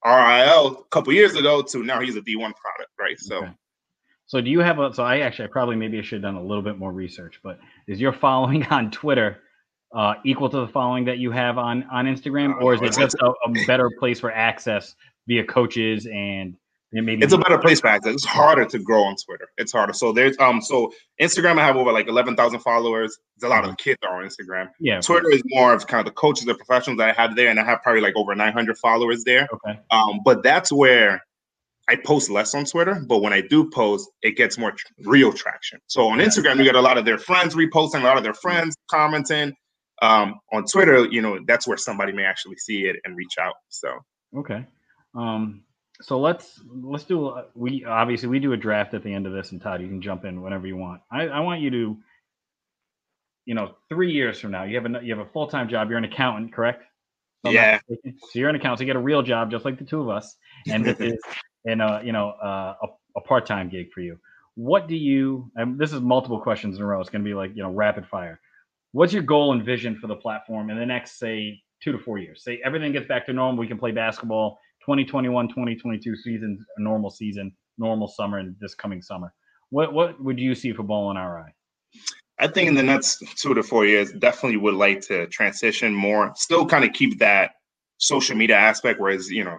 RIIL a couple years ago to now he's a D1 product, right? So. Okay. So do you have a? So I actually, I probably maybe I should have done a little bit more research. But is your following on Twitter uh, equal to the following that you have on on Instagram, or is it just a, a better place for access via coaches and maybe it's a better place for access. It's harder to grow on Twitter. It's harder. So there's um so Instagram I have over like eleven thousand followers. There's a lot of mm-hmm. kids are on Instagram. Yeah. Twitter is more of kind of the coaches, the professionals that I have there, and I have probably like over nine hundred followers there. Okay. Um, but that's where I post less on Twitter, but when I do post, it gets more tr- real traction. So on Instagram, you get a lot of their friends reposting, a lot of their friends commenting. Um, on Twitter, you know, that's where somebody may actually see it and reach out. So okay. Um, so let's let's do we obviously we do a draft at the end of this, and Todd, you can jump in whenever you want. I, I want you to, you know, three years from now, you have a you have a full time job. You're an accountant, correct? So yeah. So you're an accountant. So you get a real job, just like the two of us, and this is in a you know uh, a, a part time gig for you. What do you? And this is multiple questions in a row. It's going to be like you know rapid fire. What's your goal and vision for the platform in the next say two to four years? Say everything gets back to normal. We can play basketball 2021 2022 season, a normal season, normal summer, and this coming summer. What what would you see for Ballin RI? I think in the next two to four years, definitely would like to transition more. Still, kind of keep that social media aspect, whereas you know,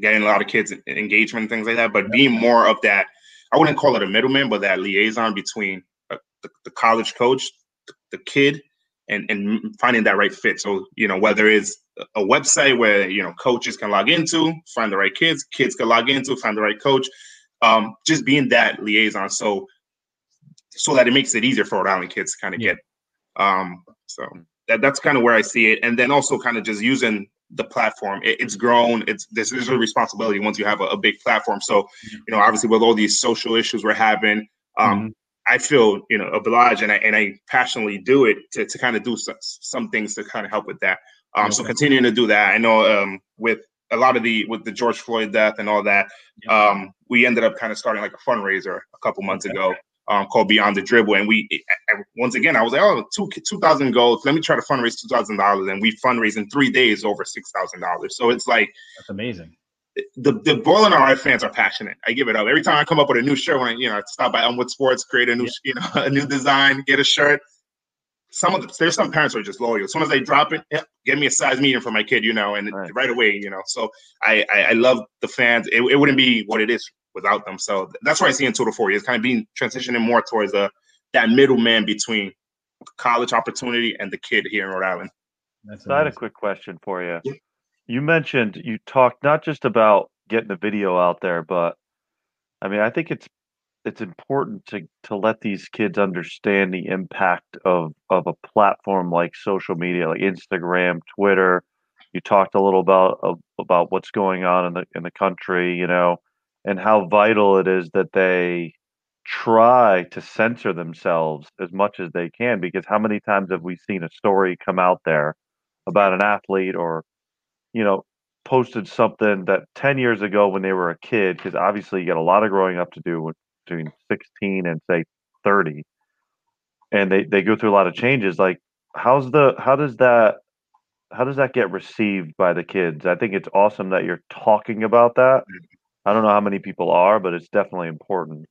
getting a lot of kids engagement and things like that, but being more of that. I wouldn't call it a middleman, but that liaison between uh, the, the college coach, the, the kid, and and finding that right fit. So you know whether it's a website where you know coaches can log into, find the right kids, kids can log into, find the right coach. Um, just being that liaison, so so that it makes it easier for Rhode Island kids to kind of yeah. get. Um, so that, that's kind of where I see it, and then also kind of just using the platform. It, it's grown. It's this is a responsibility once you have a, a, big platform. So you know, obviously with all these social issues we're having, um, mm-hmm. I feel you know obliged and I and I passionately do it to, to kind of do some, some things to kind of help with that. Um. So continuing to do that. I know um, with a lot of the with the George Floyd death and all that, um, we ended up kind of starting like a fundraiser a couple months okay. ago um, called Beyond the Dribble, and we and once again I was like, oh, two two thousand goals. Let me try to fundraise two thousand dollars, and we fundraised in three days over six thousand dollars. So it's like that's amazing the the Ballin RI fans are passionate. I give it up every time I come up with a new shirt. When I, you know, I stop by Elmwood Sports, create a new, yeah. you know, a new design, get a shirt. Some of the, there's some parents are just loyal. As soon as they drop it, yeah, get me a size medium for my kid, you know, and right, right away, you know. So I, I, I love the fans. It, it, wouldn't be what it is without them. So that's why I see in two to four years, kind of being transitioning more towards a that middleman between college opportunity and the kid here in Rhode Island. That's so I had a quick question for you. Yeah you mentioned you talked not just about getting the video out there, but I mean, I think it's it's important to to let these kids understand the impact of of a platform like social media, like Instagram, Twitter. You talked a little about about what's going on in the in the country, you know, and how vital it is that they try to censor themselves as much as they can because how many times have we seen a story come out there about an athlete or you know, posted something that 10 years ago when they were a kid, because obviously you got a lot of growing up to do between 16 and say 30. And they, they go through a lot of changes. Like, how's the, how does that, how does that get received by the kids? I think it's awesome that you're talking about that. Mm-hmm. I don't know how many people are, but it's definitely important.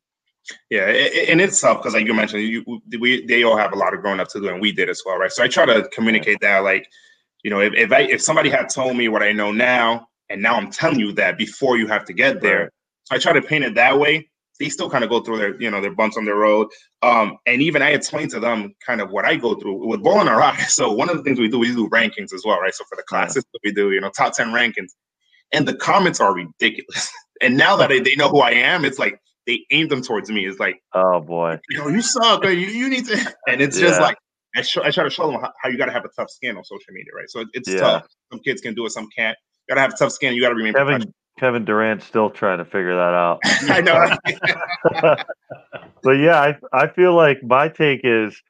Yeah, and it's tough because, like you mentioned, you, we they all have a lot of growing up to do, and we did as well, right? So I try to communicate that, like, you know, if if, I, if somebody had told me what I know now, and now I'm telling you that before you have to get there, so I try to paint it that way. They still kind of go through their, you know, their bumps on the road. Um, and even I explain to them kind of what I go through with Ballin RI. So one of the things we do, we do rankings as well, right? So for the classes we do, you know, top 10 rankings. And the comments are ridiculous. and now that they, they know who I am, it's like they aim them towards me. It's like, oh boy, you know, you suck. You, you need to, and it's yeah. just like I, sh- I try to show them how, how you got to have a tough skin on social media, right? So it's yeah. tough. Some kids can do it, some can't. You got to have a tough skin. You got to remain. Kevin Kevin Durant's still trying to figure that out. I know. but yeah, I I feel like my take is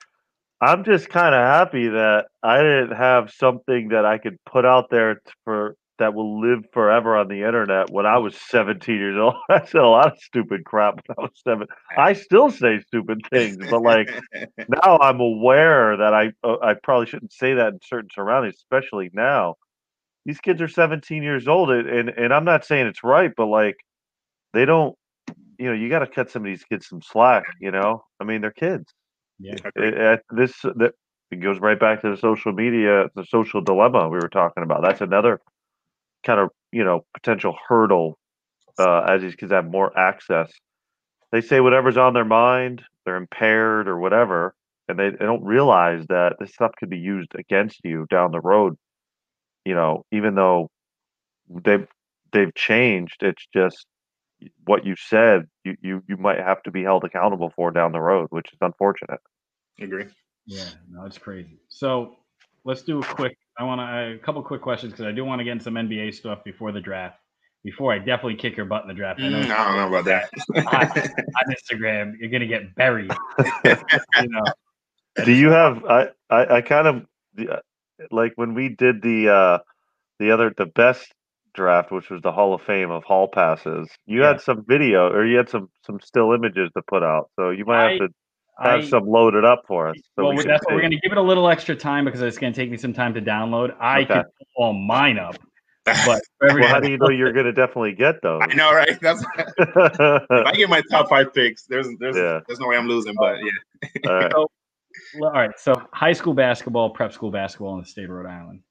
I'm just kind of happy that I didn't have something that I could put out there for that will live forever on the internet. When I was 17 years old, I said a lot of stupid crap when I was seven. I still say stupid things, but like now I'm aware that I uh, I probably shouldn't say that in certain surroundings, especially now. These kids are 17 years old, and and, and I'm not saying it's right, but like they don't, you know, you got to cut some of these kids some slack. You know, I mean, they're kids. Yeah. It, it- this that it goes right back to the social media, the social dilemma we were talking about. That's another kind of you know potential hurdle uh, as these kids have more access. They say whatever's on their mind, they're impaired or whatever, and they, they don't realize that this stuff could be used against you down the road. You know, even though they've they've changed, it's just what you said. You you you might have to be held accountable for down the road, which is unfortunate. Agree. Yeah, no, it's crazy. So let's do a quick. I want to a couple quick questions because I do want to get into some NBA stuff before the draft. Before I definitely kick your butt in the draft. I know Mm, I don't know about that. on Instagram you're gonna get buried. you know, Do you have? I I, I kind of the- uh, like when we did the uh the other the best draft, which was the Hall of Fame of hall passes. You Yeah. had some video or you had some some still images to put out, so you might have to have I, some loaded up for us. So well, we that's what we're gonna give it a little extra time because it's gonna take me some time to download. I Okay. could pull all mine up, but Well, how do you know you're going to definitely get those? I know, right? That's if I get my top five picks. There's there's Yeah. there's no way I'm losing, but yeah. All right. Well, all right. So high school basketball, prep school basketball in the state of Rhode Island.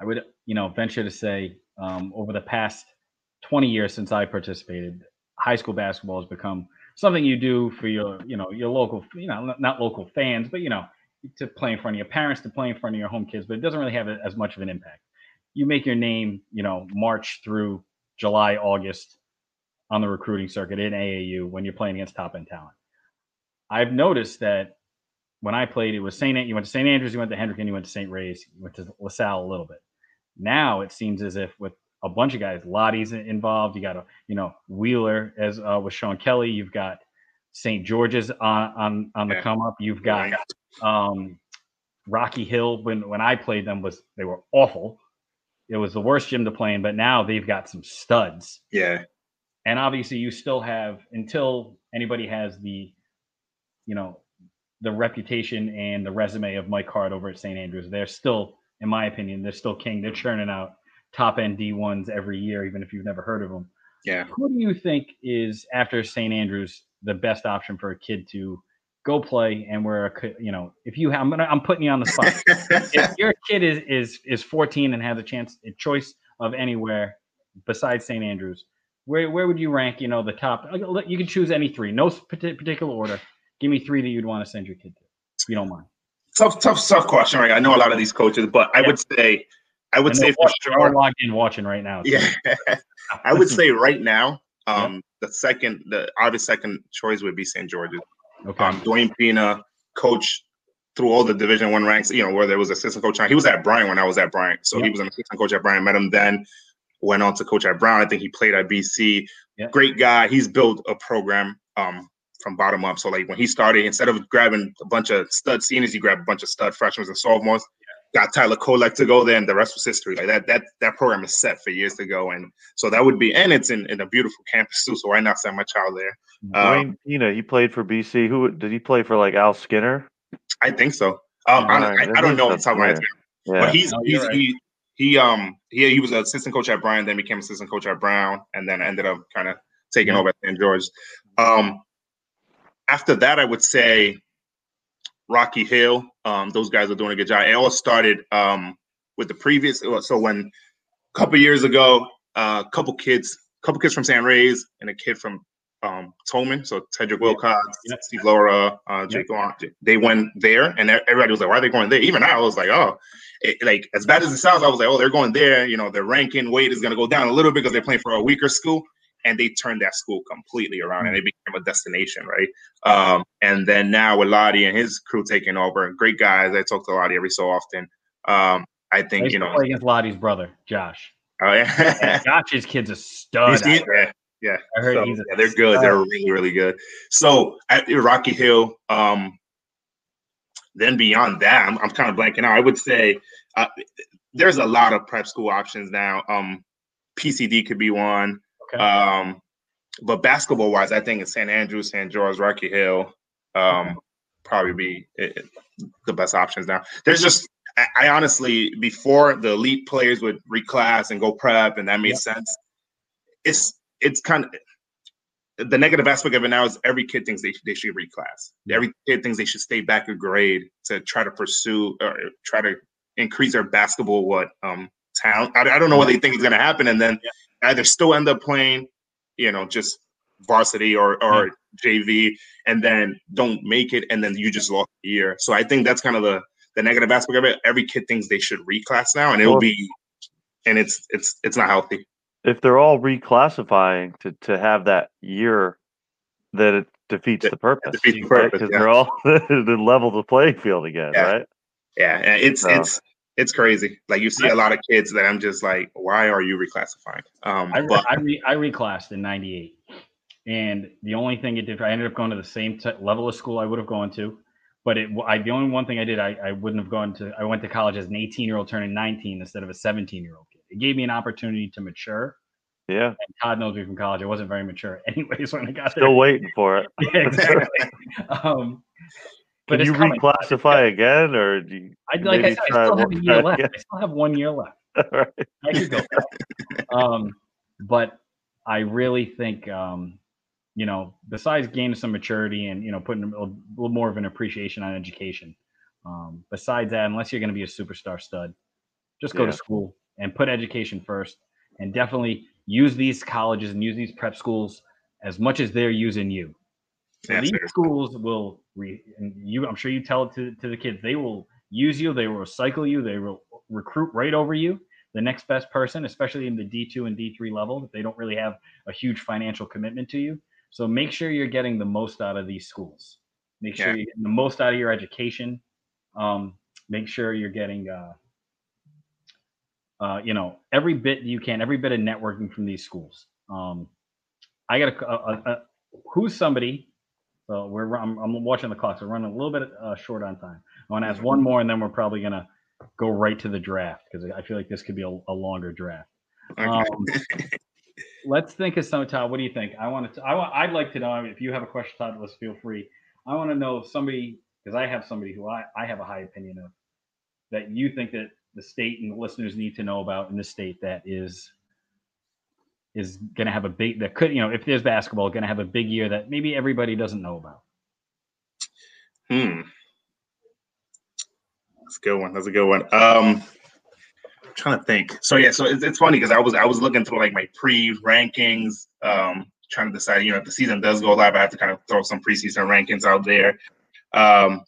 I would, you know, venture to say um, over the past 20 years since I participated, high school basketball has become something you do for your, you know, your local, you know, not- not local fans, but you know, to play in front of your parents, to play in front of your home kids, but it doesn't really have as much of an impact. You make your name, you know, March through July, August on the recruiting circuit in AAU when you're playing against top end talent. I've noticed that when I played, it was St. You went to St. Andrews, you went to Hendricken, you went to St. Ray's, you went to LaSalle a little bit. Now it seems as if with a bunch of guys, Lottie's involved. You got a, you know, Wheeler as uh, with Sean Kelly. You've got St. George's on on on the come up. You've got um, Rocky Hill. When when I played them, was they were awful. It was the worst gym to play in. But now they've got some studs Yeah. and obviously you still have until anybody has the you know the reputation and the resume of mike hart over at st andrews they're still in my opinion they're still king they're churning out top end d1s every year even if you've never heard of them Yeah. who do you think is after st andrews the best option for a kid to go play and where a you know if you have i'm, gonna, I'm putting you on the spot if your kid is is is 14 and has a chance a choice of anywhere besides St. Andrews, where where would you rank? You know, the top. You can choose any three, no particular order. Give me three that you'd want to send your kid to, if you don't mind. tough, tough, tough question, right? I know a lot of these coaches, but I Yeah. would say, I would say for sure. logged in watching right now. too. Yeah, I would say right now, um, the second, the obvious second choice would be St. George's. Okay. Um, Dwayne Pina, coach through all the Division One ranks. You know, where there was assistant coach. He was at Bryant when I was at Bryant, so Yeah. he was an assistant coach at Bryant. Met him then. Went on to coach at Brown. I think he played at BC. Yeah. Great guy. He's built a program um, from bottom up. So like when he started, instead of grabbing a bunch of stud seniors, he grabbed a bunch of stud freshmen and sophomores. Got Tyler Kolek to go there, and the rest was history. Like that, that that program is set for years to go, and so that would be, and it's in, in a beautiful campus too. So why not send my child there? Um, Dwayne Pina, he played for BC. Who did he play for? Like Al Skinner? I think so. Um, I, Alright, I, I don't know off the top of my head, Yeah. but he's No, he's right. he he um he he was an assistant coach at Brown, then became assistant coach at Brown, and then ended up kind of taking Yeah. over at St. George. Um, after that, I would say Rocky Hill. Um, those guys are doing a good job. It all started um with the previous. So when a couple years ago, a couple kids, couple kids from St. Ray's and a kid from um, Tolman, so Tedrick Wilcox, Yep. Steve Laura, uh, Jake Long, they went there, and everybody was like, "Why are they going there?" Even I was like, "Oh, it, like as bad as it sounds, I was like, oh, they're going there. You know, their ranking weight is going to go down a little bit because they're playing for a weaker school." And they turned that school completely around, and it became a destination, right? Um, and then now with Lottie and his crew taking over, great guys. I talk to Lottie every so often. Um, I think you know, against Lottie's brother, Josh. oh yeah, Josh's kid's a stud. Yeah, yeah. I heard So, he's a yeah, they're good. They're really, really good. So at Rocky Hill, um, then beyond that, I'm, I'm kind of blanking out. I would say uh, there's a lot of prep school options now. Um, PCD could be one. Okay. Um, but basketball wise, I think it's St. Andrews, St. George, Rocky Hill, um, probably be it, the best options now. There's just I, I, honestly before the elite players would reclass and go prep, and that made yeah. sense. It's it's kind of the negative aspect of it now is every kid thinks they, they should reclass. Every kid thinks they should stay back a grade to try to pursue or try to increase their basketball what um talent. I, I don't know what they think is going to happen, and then yeah. Either still end up playing, you know, just varsity or or mm. yeah. JV, and then don't make it, and then you just lost a year. So I think that's kind of the the negative aspect of it. Every kid thinks they should reclass now, and it'll be, and it's it's it's not healthy. If they're all reclassifying to to have that year, that it defeats the purpose. Defeats the purpose because yeah. they're all the level the playing field again, yeah. right? Yeah, it's so. it's it's crazy. Like you see a lot of kids that I'm just like, why are you reclassifying? Um, I, but, I, re, I reclassed in '98, and the only thing it did, I ended up going to the same t- level of school I would have gone to, but it, I, the only one thing I did, I, I wouldn't have gone to. I went to college as an 18 year old turning 19 instead of a 17 year old kid. It gave me an opportunity to mature. Yeah. And Todd knows me from college. I wasn't very mature, anyways, when I got Still there. waiting for it. yeah, exactly. um, but Can you reclassify again, or do you I like I said, I still have a year left. I still have one year left. right. I could go. um, but I really think, um, you know, besides gaining some maturity and you know putting a little, little more of an appreciation on education, um, besides that, unless you're going to be a superstar stud, just go yeah. to school and put education first, and definitely use these colleges and use these prep schools as much as they're using you. So these schools will re, and you I'm sure you tell it to, to the kids, they will use you, they will recycle you, they will recruit right over you, the next best person, especially in the D2 and D3 level, if they don't really have a huge financial commitment to you. So make sure you're getting the most out of these schools. Make sure yeah. you're getting the most out of your education. Um, make sure you're getting uh, uh, you know, every bit you can, every bit of networking from these schools. Um, I got a, a, a, who's somebody so we're I'm, I'm watching the clock. So we're running a little bit uh, short on time. I want to ask one more, and then we're probably gonna go right to the draft because I feel like this could be a, a longer draft. Okay. Um, let's think of some Todd. What do you think? I want to. I want. I'd like to know if you have a question, Todd. Let's feel free. I want to know if somebody because I have somebody who I, I have a high opinion of that you think that the state and the listeners need to know about in the state that is is going to have a big that could you know if there's basketball going to have a big year that maybe everybody doesn't know about. Hmm. That's a good one. That's a good one. Um I'm trying to think. So yeah so it's, it's funny because i was i was looking through like my pre rankings um trying to decide you know if the season does go live i have to kind of throw some preseason rankings out there. Um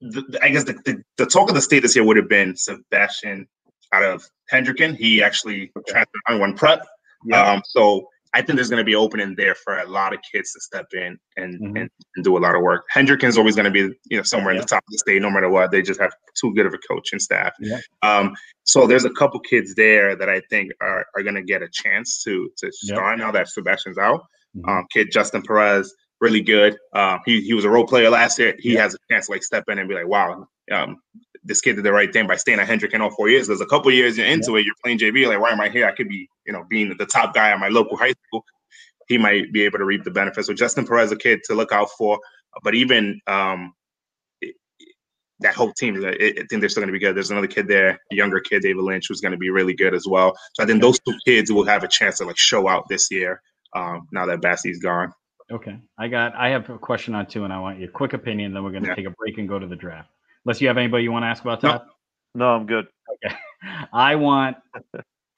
the, I guess the, the, the talk of the state this year would have been Sebastian out of Hendricken. He actually transferred on one prep. Yeah. Um, so I think there's going to be opening there for a lot of kids to step in and, mm-hmm. and, and, do a lot of work. Hendricken's always going to be, you know, somewhere yeah. in the top of the state, no matter what. They just have too good of a coaching staff. Yeah. Um, so there's a couple kids there that I think are, are going to get a chance to to start now that Sebastian's out. Mm-hmm. Um, kid Justin Perez, really good. Um, he he was a role player last year. He has a chance to like step in and be like, wow, um, this kid did the right thing by staying at Hendricken all four years. Because a couple years you're into yeah. it, you're playing JV. Like, why am I here? I could be, you know, being the top guy at my local high school. He might be able to reap the benefits. So Justin Perez, a kid to look out for. But even um, that whole team, I, think they're still going to be good. There's another kid there, a younger kid, David Lynch, who's going to be really good as well. So I think those two kids will have a chance to like show out this year. Um, now that Bassey's gone. Okay, I got. I have a question on two, and I want your quick opinion. Then we're going to yeah. take a break and go to the draft. Unless you have anybody you want to ask about that. No, no I'm good. Okay. I want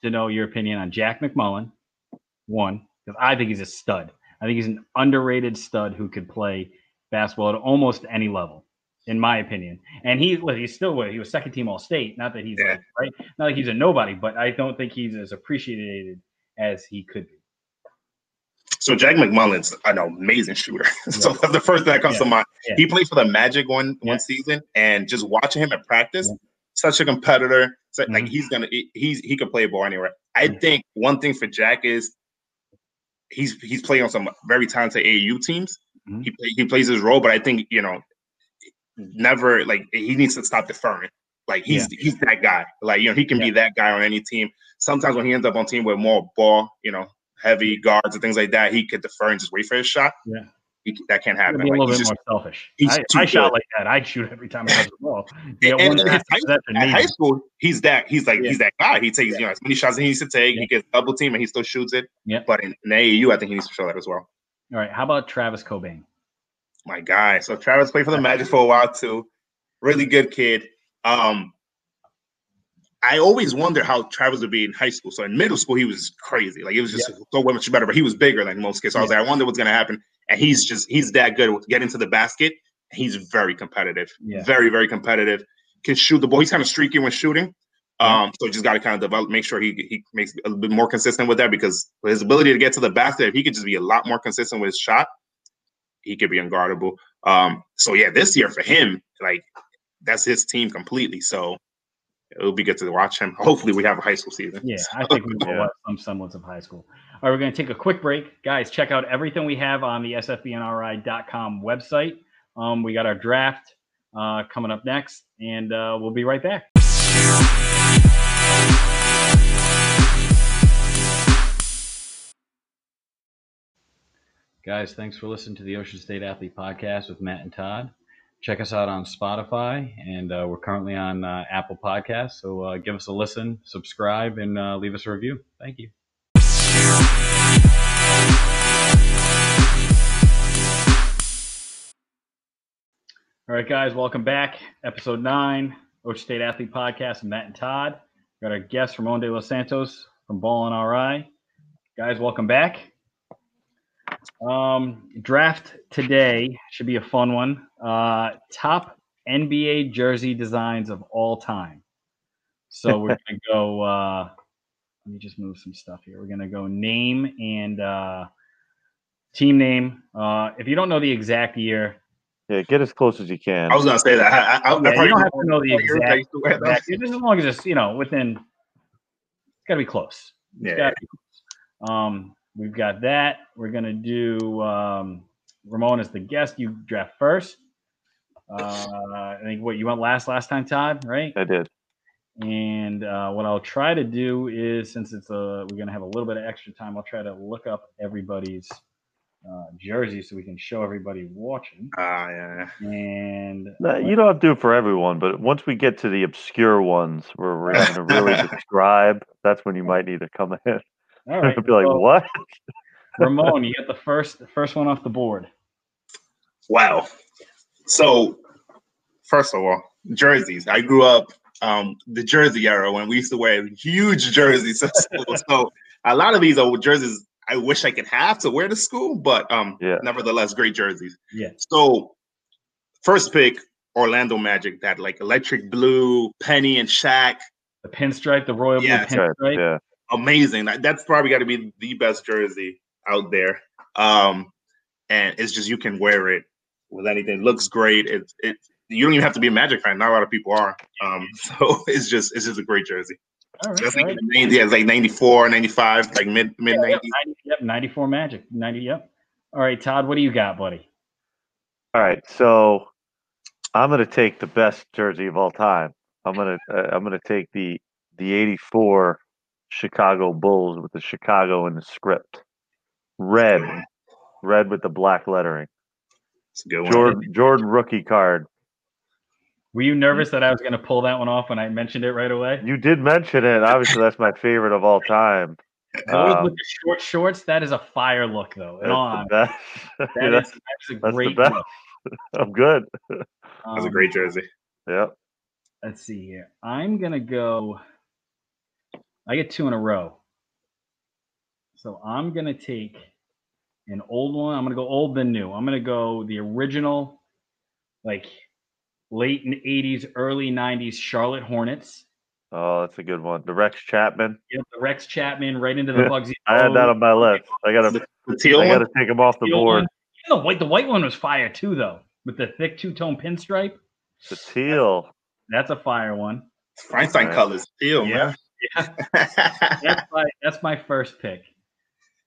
to know your opinion on Jack McMullen. One, because I think he's a stud. I think he's an underrated stud who could play basketball at almost any level, in my opinion. And he, he's still he was second team All State. Not that he's yeah. like right, not like he's a nobody, but I don't think he's as appreciated as he could be. So Jack McMullen's an amazing shooter. so that's the first thing that comes yeah. to mind. Yeah. He played for the Magic one one season, and just watching him at practice, such a competitor. So, mm-hmm. Like he's gonna he's he could play ball anywhere. I think one thing for Jack is he's he's playing on some very talented AAU teams. Mm-hmm. He he plays his role, but I think you know never like he needs to stop deferring Like he's he's that guy. Like you know, he can be that guy on any team. Sometimes when he ends up on team with more ball, you know, heavy guards and things like that, he could defer and just wait for his shot. Yeah. That can't Be happen. a little he's bit just- more selfish. he's I, I shot like that. I'd shoot every time I touch the ball. Yeah, and, and and a at high- at high school, he's that. He's like Yeah. he's that guy. He takes Yeah. you know as many shots as he needs to take. Yeah. He gets double team and he still shoots it. Yeah. But in, in AAU, I think he needs to show that as well. All right. How about Travis Cobain? My guy. So Travis played for the Magic for a while too. Really good kid. Um, I always wonder how Travis would be in high school. So in middle school, he was crazy. Like it was just so much better. But he was bigger than most kids. So I was like, I wonder what's gonna happen. And he's just he's that good with getting to the basket. He's very competitive. Yeah. Very very competitive. Can shoot the ball. He's kind of streaky when shooting. Um, so just got to kind of develop, make sure he he makes a little bit more consistent with that because with his ability to get to the basket, if he could just be a lot more consistent with his shot, he could be unguardable. Um, so yeah, this year for him, like that's his team completely. So it'll be good to watch him. Hopefully, we have a high school season. Yeah, I think we will watch some semblance of high school. All right, we're going to take a quick break. Guys, check out everything we have on the sfbnri.com website. Um, we got our draft uh, coming up next, and uh, we'll be right back. Guys, thanks for listening to the Ocean State Athlete Podcast with Matt and Todd. Check us out on Spotify, and uh, we're currently on uh, Apple Podcasts. So uh, give us a listen, subscribe, and uh, leave us a review. Thank you. All right, guys, welcome back. Episode nine, Ocean State Athlete Podcast, Matt and Todd. Got our guest, Ramon de los Santos from Ballin RI. Guys, welcome back. Um, draft today should be a fun one. Uh, top NBA jersey designs of all time. So we're gonna go. Uh, let me just move some stuff here. We're gonna go name and uh, team name. Uh, if you don't know the exact year, Yeah, get as close as you can. I was gonna say that. I, I, I, yeah, you don't have to know the I exact. used to wear those. exact just as long as it's you know within. It's got to be close. It's Yeah. gotta be close. Um, we've got that. We're gonna do um, Ramon as the guest. You draft first. Uh, I think what you went last last time, Todd, right? I did. And uh, what I'll try to do is, since it's a, we're gonna have a little bit of extra time, I'll try to look up everybody's uh, jersey so we can show everybody watching. Ah, yeah. And No, you don't have to do it for everyone, but once we get to the obscure ones where we're going to really describe, that's when you might need to come in all right, and be like, so, "What?" Ramon, you get the first the first one off the board. Wow. So, first of all, jerseys. I grew up um, the jersey era when we used to wear huge jerseys at school. so a lot of these old jerseys I wish I could have to wear to school, but um, Yeah. nevertheless, great jerseys. Yeah. So, first pick Orlando Magic, that like electric blue, Penny and Shaq, The pinstripe, the royal blue Yeah. Okay, pinstripe. yeah, amazing. That's probably got to be the best jersey out there. Um, and it's just you can wear it with anything. It looks great. It's it. You don't even have to be a Magic fan. Not a lot of people are. Um, so it's just it's just a great jersey. All right, That's like right. in the 90s, yeah, it's like 94, 95, like mid mid Yeah, 90s. yep, 90, yep, 94 Magic. 90, yep. All right, Todd, what do you got, buddy? All right, so I'm gonna take the best jersey of all time. I'm gonna uh, I'm gonna take the the '84 Chicago Bulls with the Chicago in the script, red, red with the black lettering. It's a good one. Jordan Jordan rookie card. Were you nervous that I was going to pull that one off when I mentioned it right away? You did mention it. Obviously, that's my favorite of all time. Those Um, with the short shorts, that is a fire look, though. In That's all the best. that Yeah, is, that's, that is a that's the great best. look. I'm good. That's a great jersey. Yep. Let's see here. I'm going to go. I get two in a row. So I'm going to take an old one. I'm going to go old then new. I'm going to go the original, like late in 80s, early 90s Charlotte Hornets. Oh, that's a good one. The Rex Chapman. Yep, the Rex Chapman right into the Muggsy. I had that on my list. I gotta, The, the teal I gotta take him off the Teal board. one. Even the white, the white one was fire too, though, with the thick two tone pinstripe. The teal. That's a fire one. It's Feinstein Right. colors. Teal, Yeah. man. That's my that's my first pick,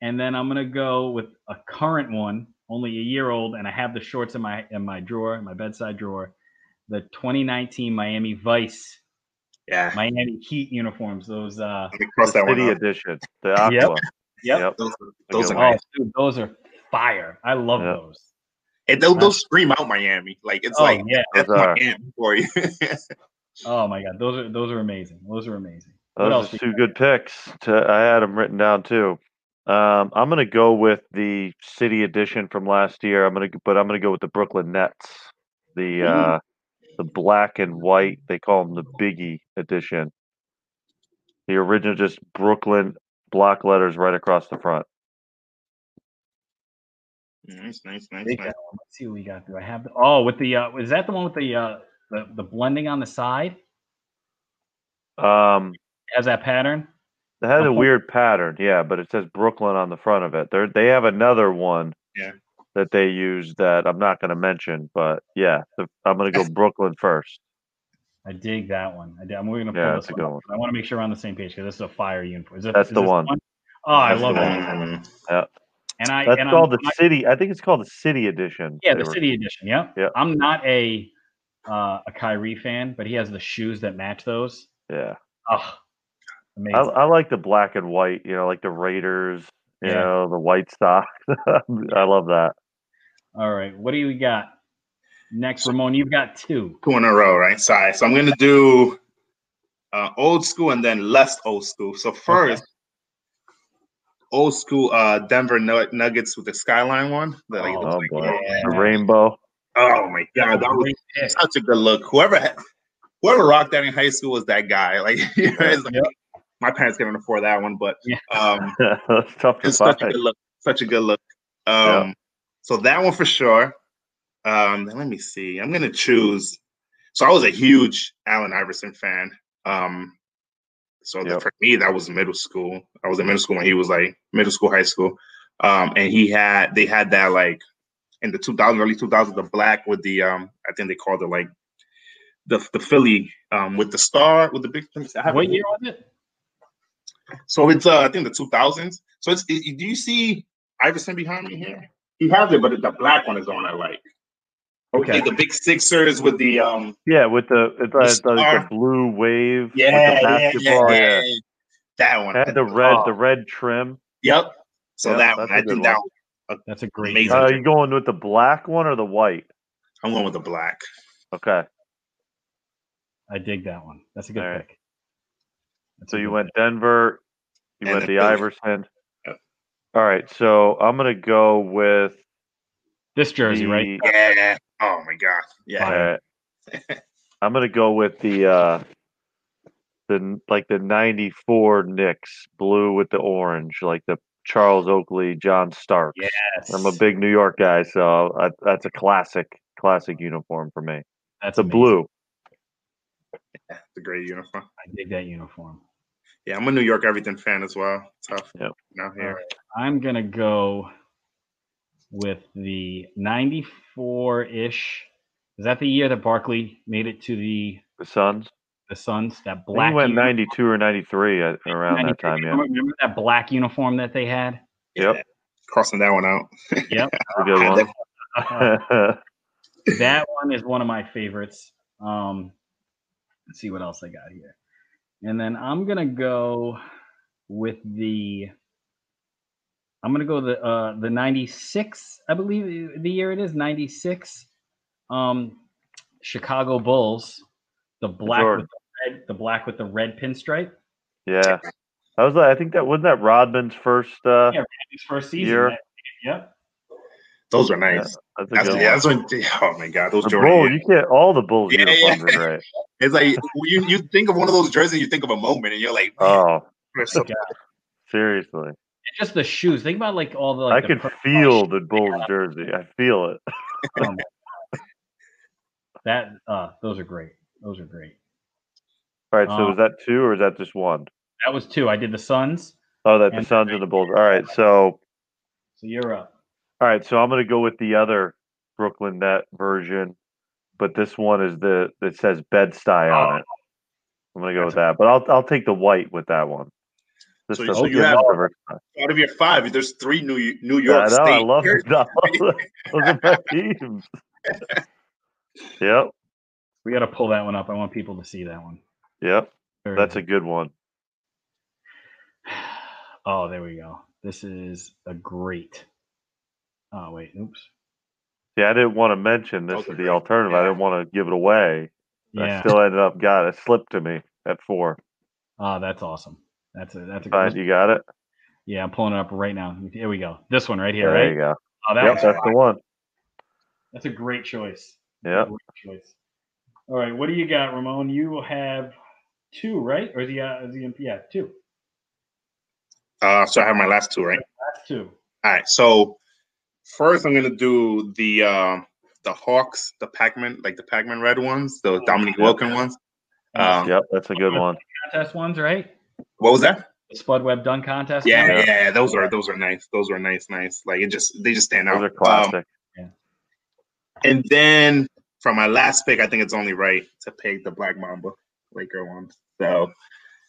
and then I'm gonna go with a current one, only a year old, and I have the shorts in my in my drawer, in my bedside drawer. The 2019 Miami Vice Yeah, Miami Heat uniforms. Those. uh let me cross that City out. edition, the aqua. Yep. Yep. Those, a those are Oh, nice. dude, those are fire. I love Yeah. those. And they'll, they'll scream out Miami. Like it's Oh like yeah. that's Miami for you. Oh my god. Those are those are amazing. Those are amazing. What Those else are two good picks. To, I had them written down too. Um, I'm gonna go with the City edition from last year. I'm gonna, but I'm gonna go with the Brooklyn Nets, the Mm. uh, the black and white. They call them the Biggie edition. The original, just Brooklyn block letters right across the front. nice, nice, nice, nice. Let's see what we got. Do I have? The, oh, with the uh, is that the one with the uh the, the blending on the side? Um, It has that pattern. it has a weird pattern, yeah, but it says Brooklyn on the front of it. They they have another one. Yeah. That they use that I'm not going to mention, but yeah, the, I'm going to go Brooklyn first. I dig that one. I dig, I'm going to pull Yeah, this that's a one. good one. I want to make sure we're on the same page because this is a fire uniform. Is it, That's is the this one. Oh, I love the that. one. And I That's and called I'm, the city. I think it's called the city edition. Yeah, the were- city edition. Yeah. Yeah. I'm not a uh, a Kyrie fan, but he has the shoes that match those. Yeah, Oh, I, amazing. I like the black and white. You know, like the Raiders. You Yeah. know, the white stock. I love that. All right. What do you got next, Ramon? You've got two. Two in a row, right? Sorry. So I'm gonna do uh, old school and then less old school. So first, old school uh, Denver Nuggets with the skyline one. The, like, Oh, looks Oh like- boy, yeah. the rainbow. oh my god, that was such a good look. Whoever had, whoever rocked that in high school was that guy. Like, you know, like Yep. My parents couldn't afford that one, but Yeah. um, That's tough to it's such a good look. Such a good look. Um, so that one for sure. Um, let me see. I'm gonna choose. So I was a huge Allen Iverson fan. Um, so the- for me, that was middle school. I was in middle school when he was like middle school, high school. Um, and he had they had that like in the 2000 early 2000s, the black with the um, I think they called it like the the Philly um with the star with the big. Have What year was it? So it's uh, I think the 2000s. So it's it, do you see Iverson behind me here? He has it, but the black one is on. I like. Okay. Like the big Sixers with the um. Yeah, with the it's like, star. like the blue wave. Yeah, with the yeah, yeah, yeah, yeah. That one. Had the red, Oh, the red trim. Yep. So Yeah, that that's one, a I good think one. that one, That's a great. Amazing. Uh, are you going with the black one or the white? I'm going with the black. Okay, I dig that one. That's a good All right. Pick. So you went. Denver. You And went then the Philly. Iverson. Yep. All right, so I'm gonna go with this jersey, the, right? Yeah. Oh my god. Yeah. Fire. Alright. I'm gonna go with the uh the like the '94 Knicks blue with the orange, like the Charles Oakley, John Stark. Yes. I'm a big New York guy, so I, that's a classic, classic uniform for me. That's a amazing. blue. It's a great uniform. I dig that uniform. Yeah, I'm a New York everything fan as well. Tough. Yep. Out here. I'm gonna go with the '94-ish. Is that the year that Barkley made it to the The Suns. the Suns? That I black. he went uniform? 92 or 93 at, around that time. Yeah, Remember, remember that black uniform that they had? Yep. Yeah. Crossing that one out. Yep. That's a good one. that one is one of my favorites. Um, let's see what else I got here. And then I'm gonna go with the. I'm gonna go the uh, the '96, I believe the year it is '96. Um, Chicago Bulls, the black Jordan. with the red, the black with the red pinstripe. yeah, that was. like- I think that wasn't that Rodman's first. Uh, Yeah. His first season. Year. Yep. Those are yeah, nice. that's a That's, good yeah, one. that's when, oh my god, those The Jordan. Bulls, years. you can't. All the Bulls Yeah, yeah. uniforms are great. It's like you you think of one of those jerseys, you think of a moment, and you're like, Oh, so- seriously, And just the shoes. Think about like all the. Like, I the can feel the Bulls have. jersey. I feel it. My That uh, those are great. Those are great. All right, so Um, is that two or is that just one? That was two. I did the Suns. Oh, that the and- Suns and the Bulls. All right, so So you're up. All right, so I'm gonna go with the other Brooklyn Net version, but this one is the it says Bed Stuy Oh. on it. I'm gonna go with that, but I'll I'll take the white with that one. Just So- so you have- out of your five, there's three New New Yeah, York I know. State. I love it. Those are my teams. Yep. We got to pull that one up. I want people to see that one. Yep, Very that's a good. good one. Oh, there we go. This is a great. Oh wait, oops. Yeah, I didn't want to mention this Those is the great. alternative. I didn't want to give it away. I still ended up got it. Slipped to me at four. Oh, that's awesome. That's a that's a Fine, good. you got it. Yeah, I'm pulling it up right now. Here we go. This one right here, there right? you go. Oh, that Yep, was that's the one. that's a great choice. Yep. Great choice. All right, what do you got, Ramon? You have two, right? Or is he? Uh, is he? Yeah, two. Uh, so I have my last two, right? That's two. All right. So first, I'm gonna do the uh, the Hawks, the Pac-Man, like the Pac-Man red ones, the Dominique Yep. Wilkin ones. Um, Yep, that's a good one. Contest ones, right? What was that? The Spud Webb Dunk contest. Yeah, ones? yeah, those are those are nice. Those are nice, nice. Like it just they just stand out. Those are Um, classic. and then for my last pick, I think it's only right to pick the Black Mamba Laker ones. So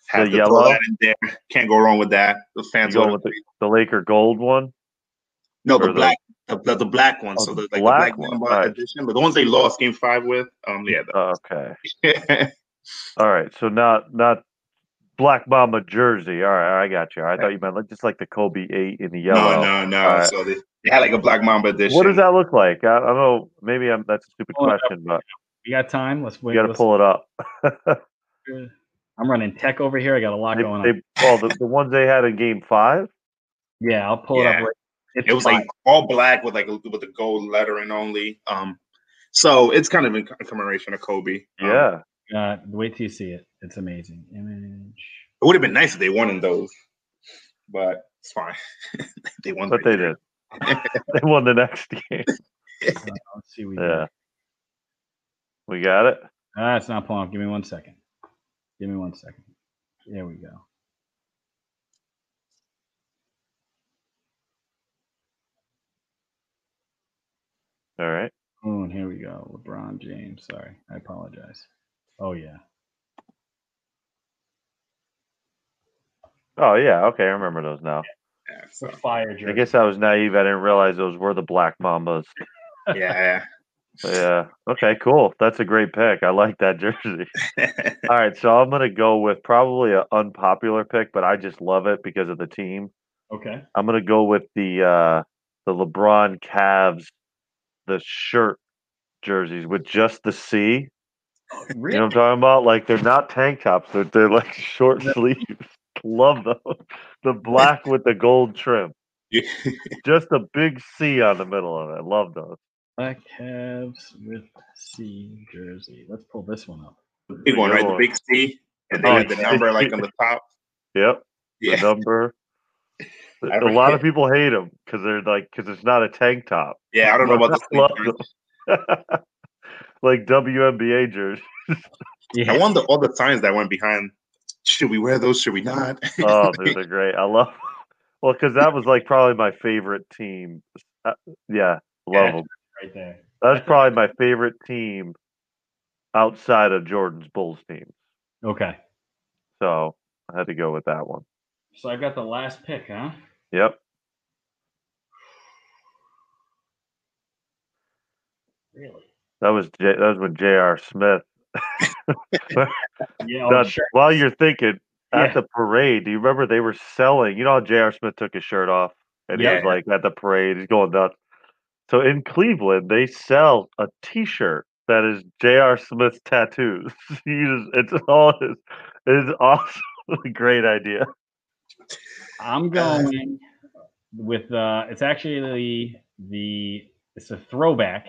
have The to yellow? throw that in there. Can't go wrong with that. The You fans going with the, the Laker gold one? No the the- black the, the, the black one. Oh, so the the like black the one. Black Mamba Alright. edition, but the ones they lost game five with. Um, yeah, Okay. All right. So not not Black Mamba jersey. All right, I got you. I thought you meant like just like the Kobe eight in the yellow. no, no, no. Alright. So they, they had like a Black Mamba edition. What does that look like? I, I don't know. Maybe I'm, that's a stupid Pull it up. question, but we got time? Let's wait. you got to let's- pull it up. I'm running tech over here. I got a lot they, going on. they, well, the, the ones they had in Game Five. yeah, I'll pull it up. Right. It's It was fire. like all black with like with the gold lettering only. Um, so it's kind of in commemoration of Kobe. Um, Yeah. Uh, wait till you see it. It's amazing. Image. it would have been nice if they won in those, but it's fine. they won. But they did. they won the next game. Uh, let's see. What we Yeah. got. We got it. Ah, it's not pulling up. Give me one second. Give me one second. There we go. All right. Oh, and here we go. LeBron James. Sorry. I apologize. Oh, yeah. Oh yeah. Okay, I remember those now. Yeah, It's a so, fire I guess I was naive. I didn't realize those were the Black Mambas. yeah. Yeah. Okay. Cool. That's a great pick. I like that jersey. All right. So I'm gonna go with probably an unpopular pick, but I just love it because of the team. Okay. I'm gonna go with the uh the LeBron Cavs, the shirt jerseys with just the C. Really? You know what I'm talking about? Like they're not tank tops. They're they're like short sleeves. Love those. The black with the gold trim. Just a big C on the middle of it. Love those. Black Cavs with C jersey. Let's pull this one up. The big one, right? The big C, and they Oh, had the number like on the top. Yep. The Yeah, number. I A lot of people hate them because they're like because it's not a tank top. yeah. I don't know about I love the. them. like WNBA jersey. I wonder all the signs that went behind. Should we wear those? Should we not? Oh, dude, they're great. I love. Well, because that was like probably my favorite team. Uh, yeah, love Yeah. them. Right there. That's probably my favorite team outside of Jordan's Bulls team. Okay. So I had to go with that one. So I got the last pick, huh? Yep. Really? That was J- that was when J.R. Smith. Yeah. Now, sure. While you're thinking at Yeah. the parade, do you remember they were selling? You know how J.R. Smith took his shirt off and he Yeah. was like at the parade, he's going nuts. So in Cleveland, they sell a T-shirt that is J.R. Smith's tattoos. You just, it's all his. It's awesome. Great idea. I'm going with uh it's actually the it's a throwback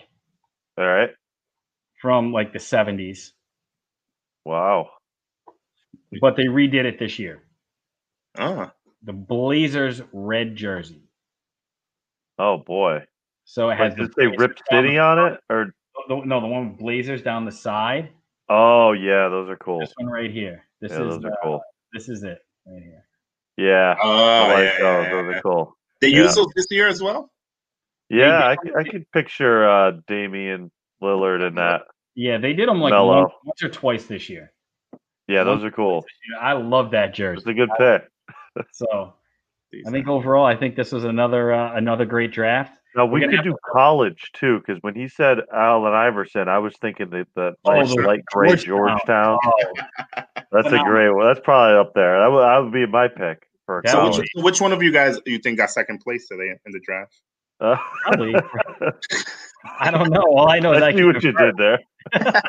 All right. from like the 70s, Wow. but they redid it this year. oh, The Blazers red jersey. Oh boy. So it has Like, did the it say Rip City on it or? the, no, the one with Blazers down the side. Oh yeah, those are cool. This one right here. This Yeah, is those are uh, cool. this is it right here. Yeah, oh, I like yeah, those. yeah, Those are cool. They Yeah. use those this year as well. Yeah, I, did- c- I could picture uh, Damian Lillard in that. Yeah, they did them like Mellow. once or twice this year. Yeah, those are cool. I love that jersey. It's a good pick. So I think overall, I think this was another uh, another great draft. Now we could have do college too, because when he said Allen Iverson, I was thinking that the Oh, nice the light gray Georgetown. Georgetown. That's a great one. That's probably up there. That would, that would be my pick for a So which, which one of you guys do you think got second place today in the draft? Uh, Probably. I don't know. All I know is I I see what you fresh. did there.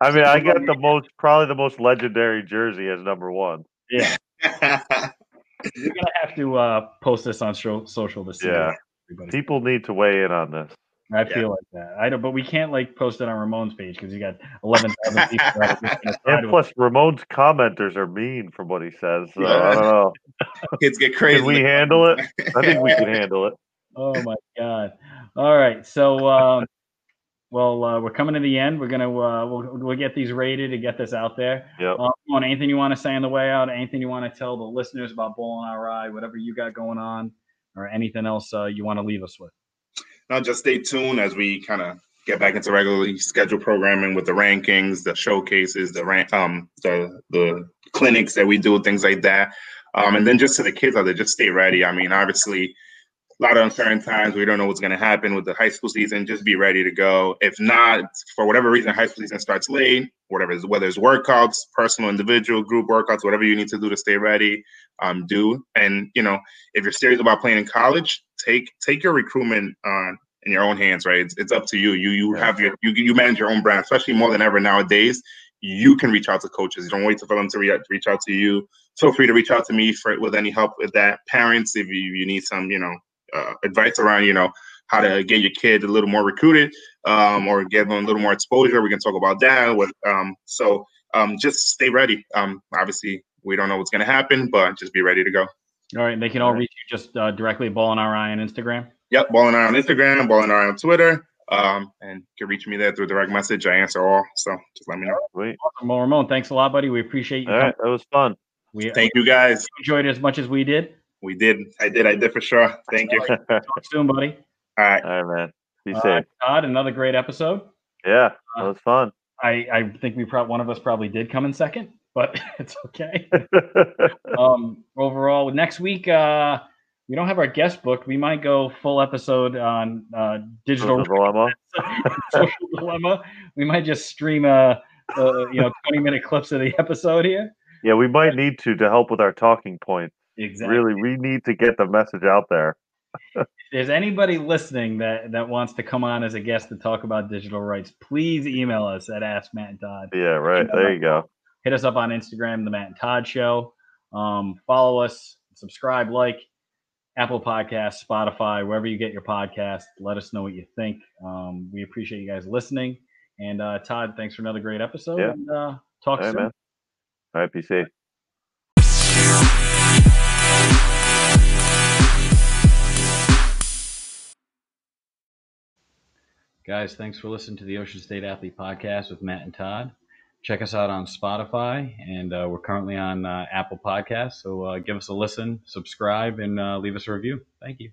I mean, I got the most, probably the most legendary jersey as number one. Yeah, we're gonna have to uh, post this on sho- social this see. Yeah. everybody. People need to weigh in on this. I feel like that. I don't, but we can't like post it on Ramon's page because you got eleven thousand people. that are just gonna try And plus, Ramon's commenters are mean from what he says. So I don't know. Kids get crazy. Can we handle it? I think we can handle it. Oh my god! All right, so um, well, uh, we're coming to the end. We're gonna uh, we'll, we'll get these rated and get this out there. Yeah. Um, on anything you want to say on the way out? Anything you want to tell the listeners about Ballin RI? Whatever you got going on, or anything else uh, you want to leave us with? Now, just stay tuned as we kind of get back into regularly scheduled programming with the rankings, the showcases, the rank, um, the the clinics that we do, things like that. Um, and then just to the kids out there, just stay ready. I mean, obviously, a lot of uncertain times. We don't know what's going to happen with the high school season. Just be ready to go. If not, for whatever reason, high school season starts late. Whatever, it's- whether it's workouts, personal, individual, group workouts, whatever you need to do to stay ready, um, do. And you know, if you're serious about playing in college, take take your recruitment on in your own hands, right? It's, it's up to you. You you have your you you manage your own brand, especially more than ever nowadays. You can reach out to coaches. You don't wait for them to re- reach out to you. Feel free to reach out to me for with any help with that. Parents, if you, you need some, you know, uh, advice around, you know, how to get your kid a little more recruited, um, or give them a little more exposure. We can talk about that. With um, so um, just stay ready. Um, obviously, we don't know what's going to happen, but just be ready to go. All right, they can all reach you just uh, directly Ballin RI on Instagram. Yep, Ball and I on Instagram, Ball and I on Twitter. Um, and you can reach me there through direct message. I answer all. So just let me know. Sweet. Awesome. Well, Ramon, thanks a lot, buddy. We appreciate you. All right. That was fun. We Thank you guys. enjoyed it as much as we did. We did. I did. I did for sure. Thank you. All Talk soon, buddy. right. All right, man. Be Uh, safe. Todd, another great episode. Yeah, that was fun. I, I think we probably one of us probably did come in second, but it's okay. um, overall, next week uh, we don't have our guest booked. We might go full episode on uh, digital Social dilemma. social dilemma. We might just stream a, a you know twenty minute clips of the episode here. Yeah, we might need to to help with our talking points. Exactly. Really, we need to get the message out there. If there's anybody listening that that wants to come on as a guest to talk about digital rights, please email us at Ask Matt and Todd. Yeah, right. There you go. Hit us up on Instagram, the Matt and Todd Show. Um, follow us, subscribe, like Apple Podcasts, Spotify, wherever you get your podcast. Let us know what you think. Um, we appreciate you guys listening. And uh, Todd, thanks for another great episode. Yeah. And uh, talk All right, soon. man. All right, be safe. Guys, thanks for listening to the Ocean State Athlete Podcast with Matt and Todd. Check us out on Spotify, and uh, we're currently on uh, Apple Podcasts. So uh, give us a listen, subscribe, and uh, leave us a review. Thank you.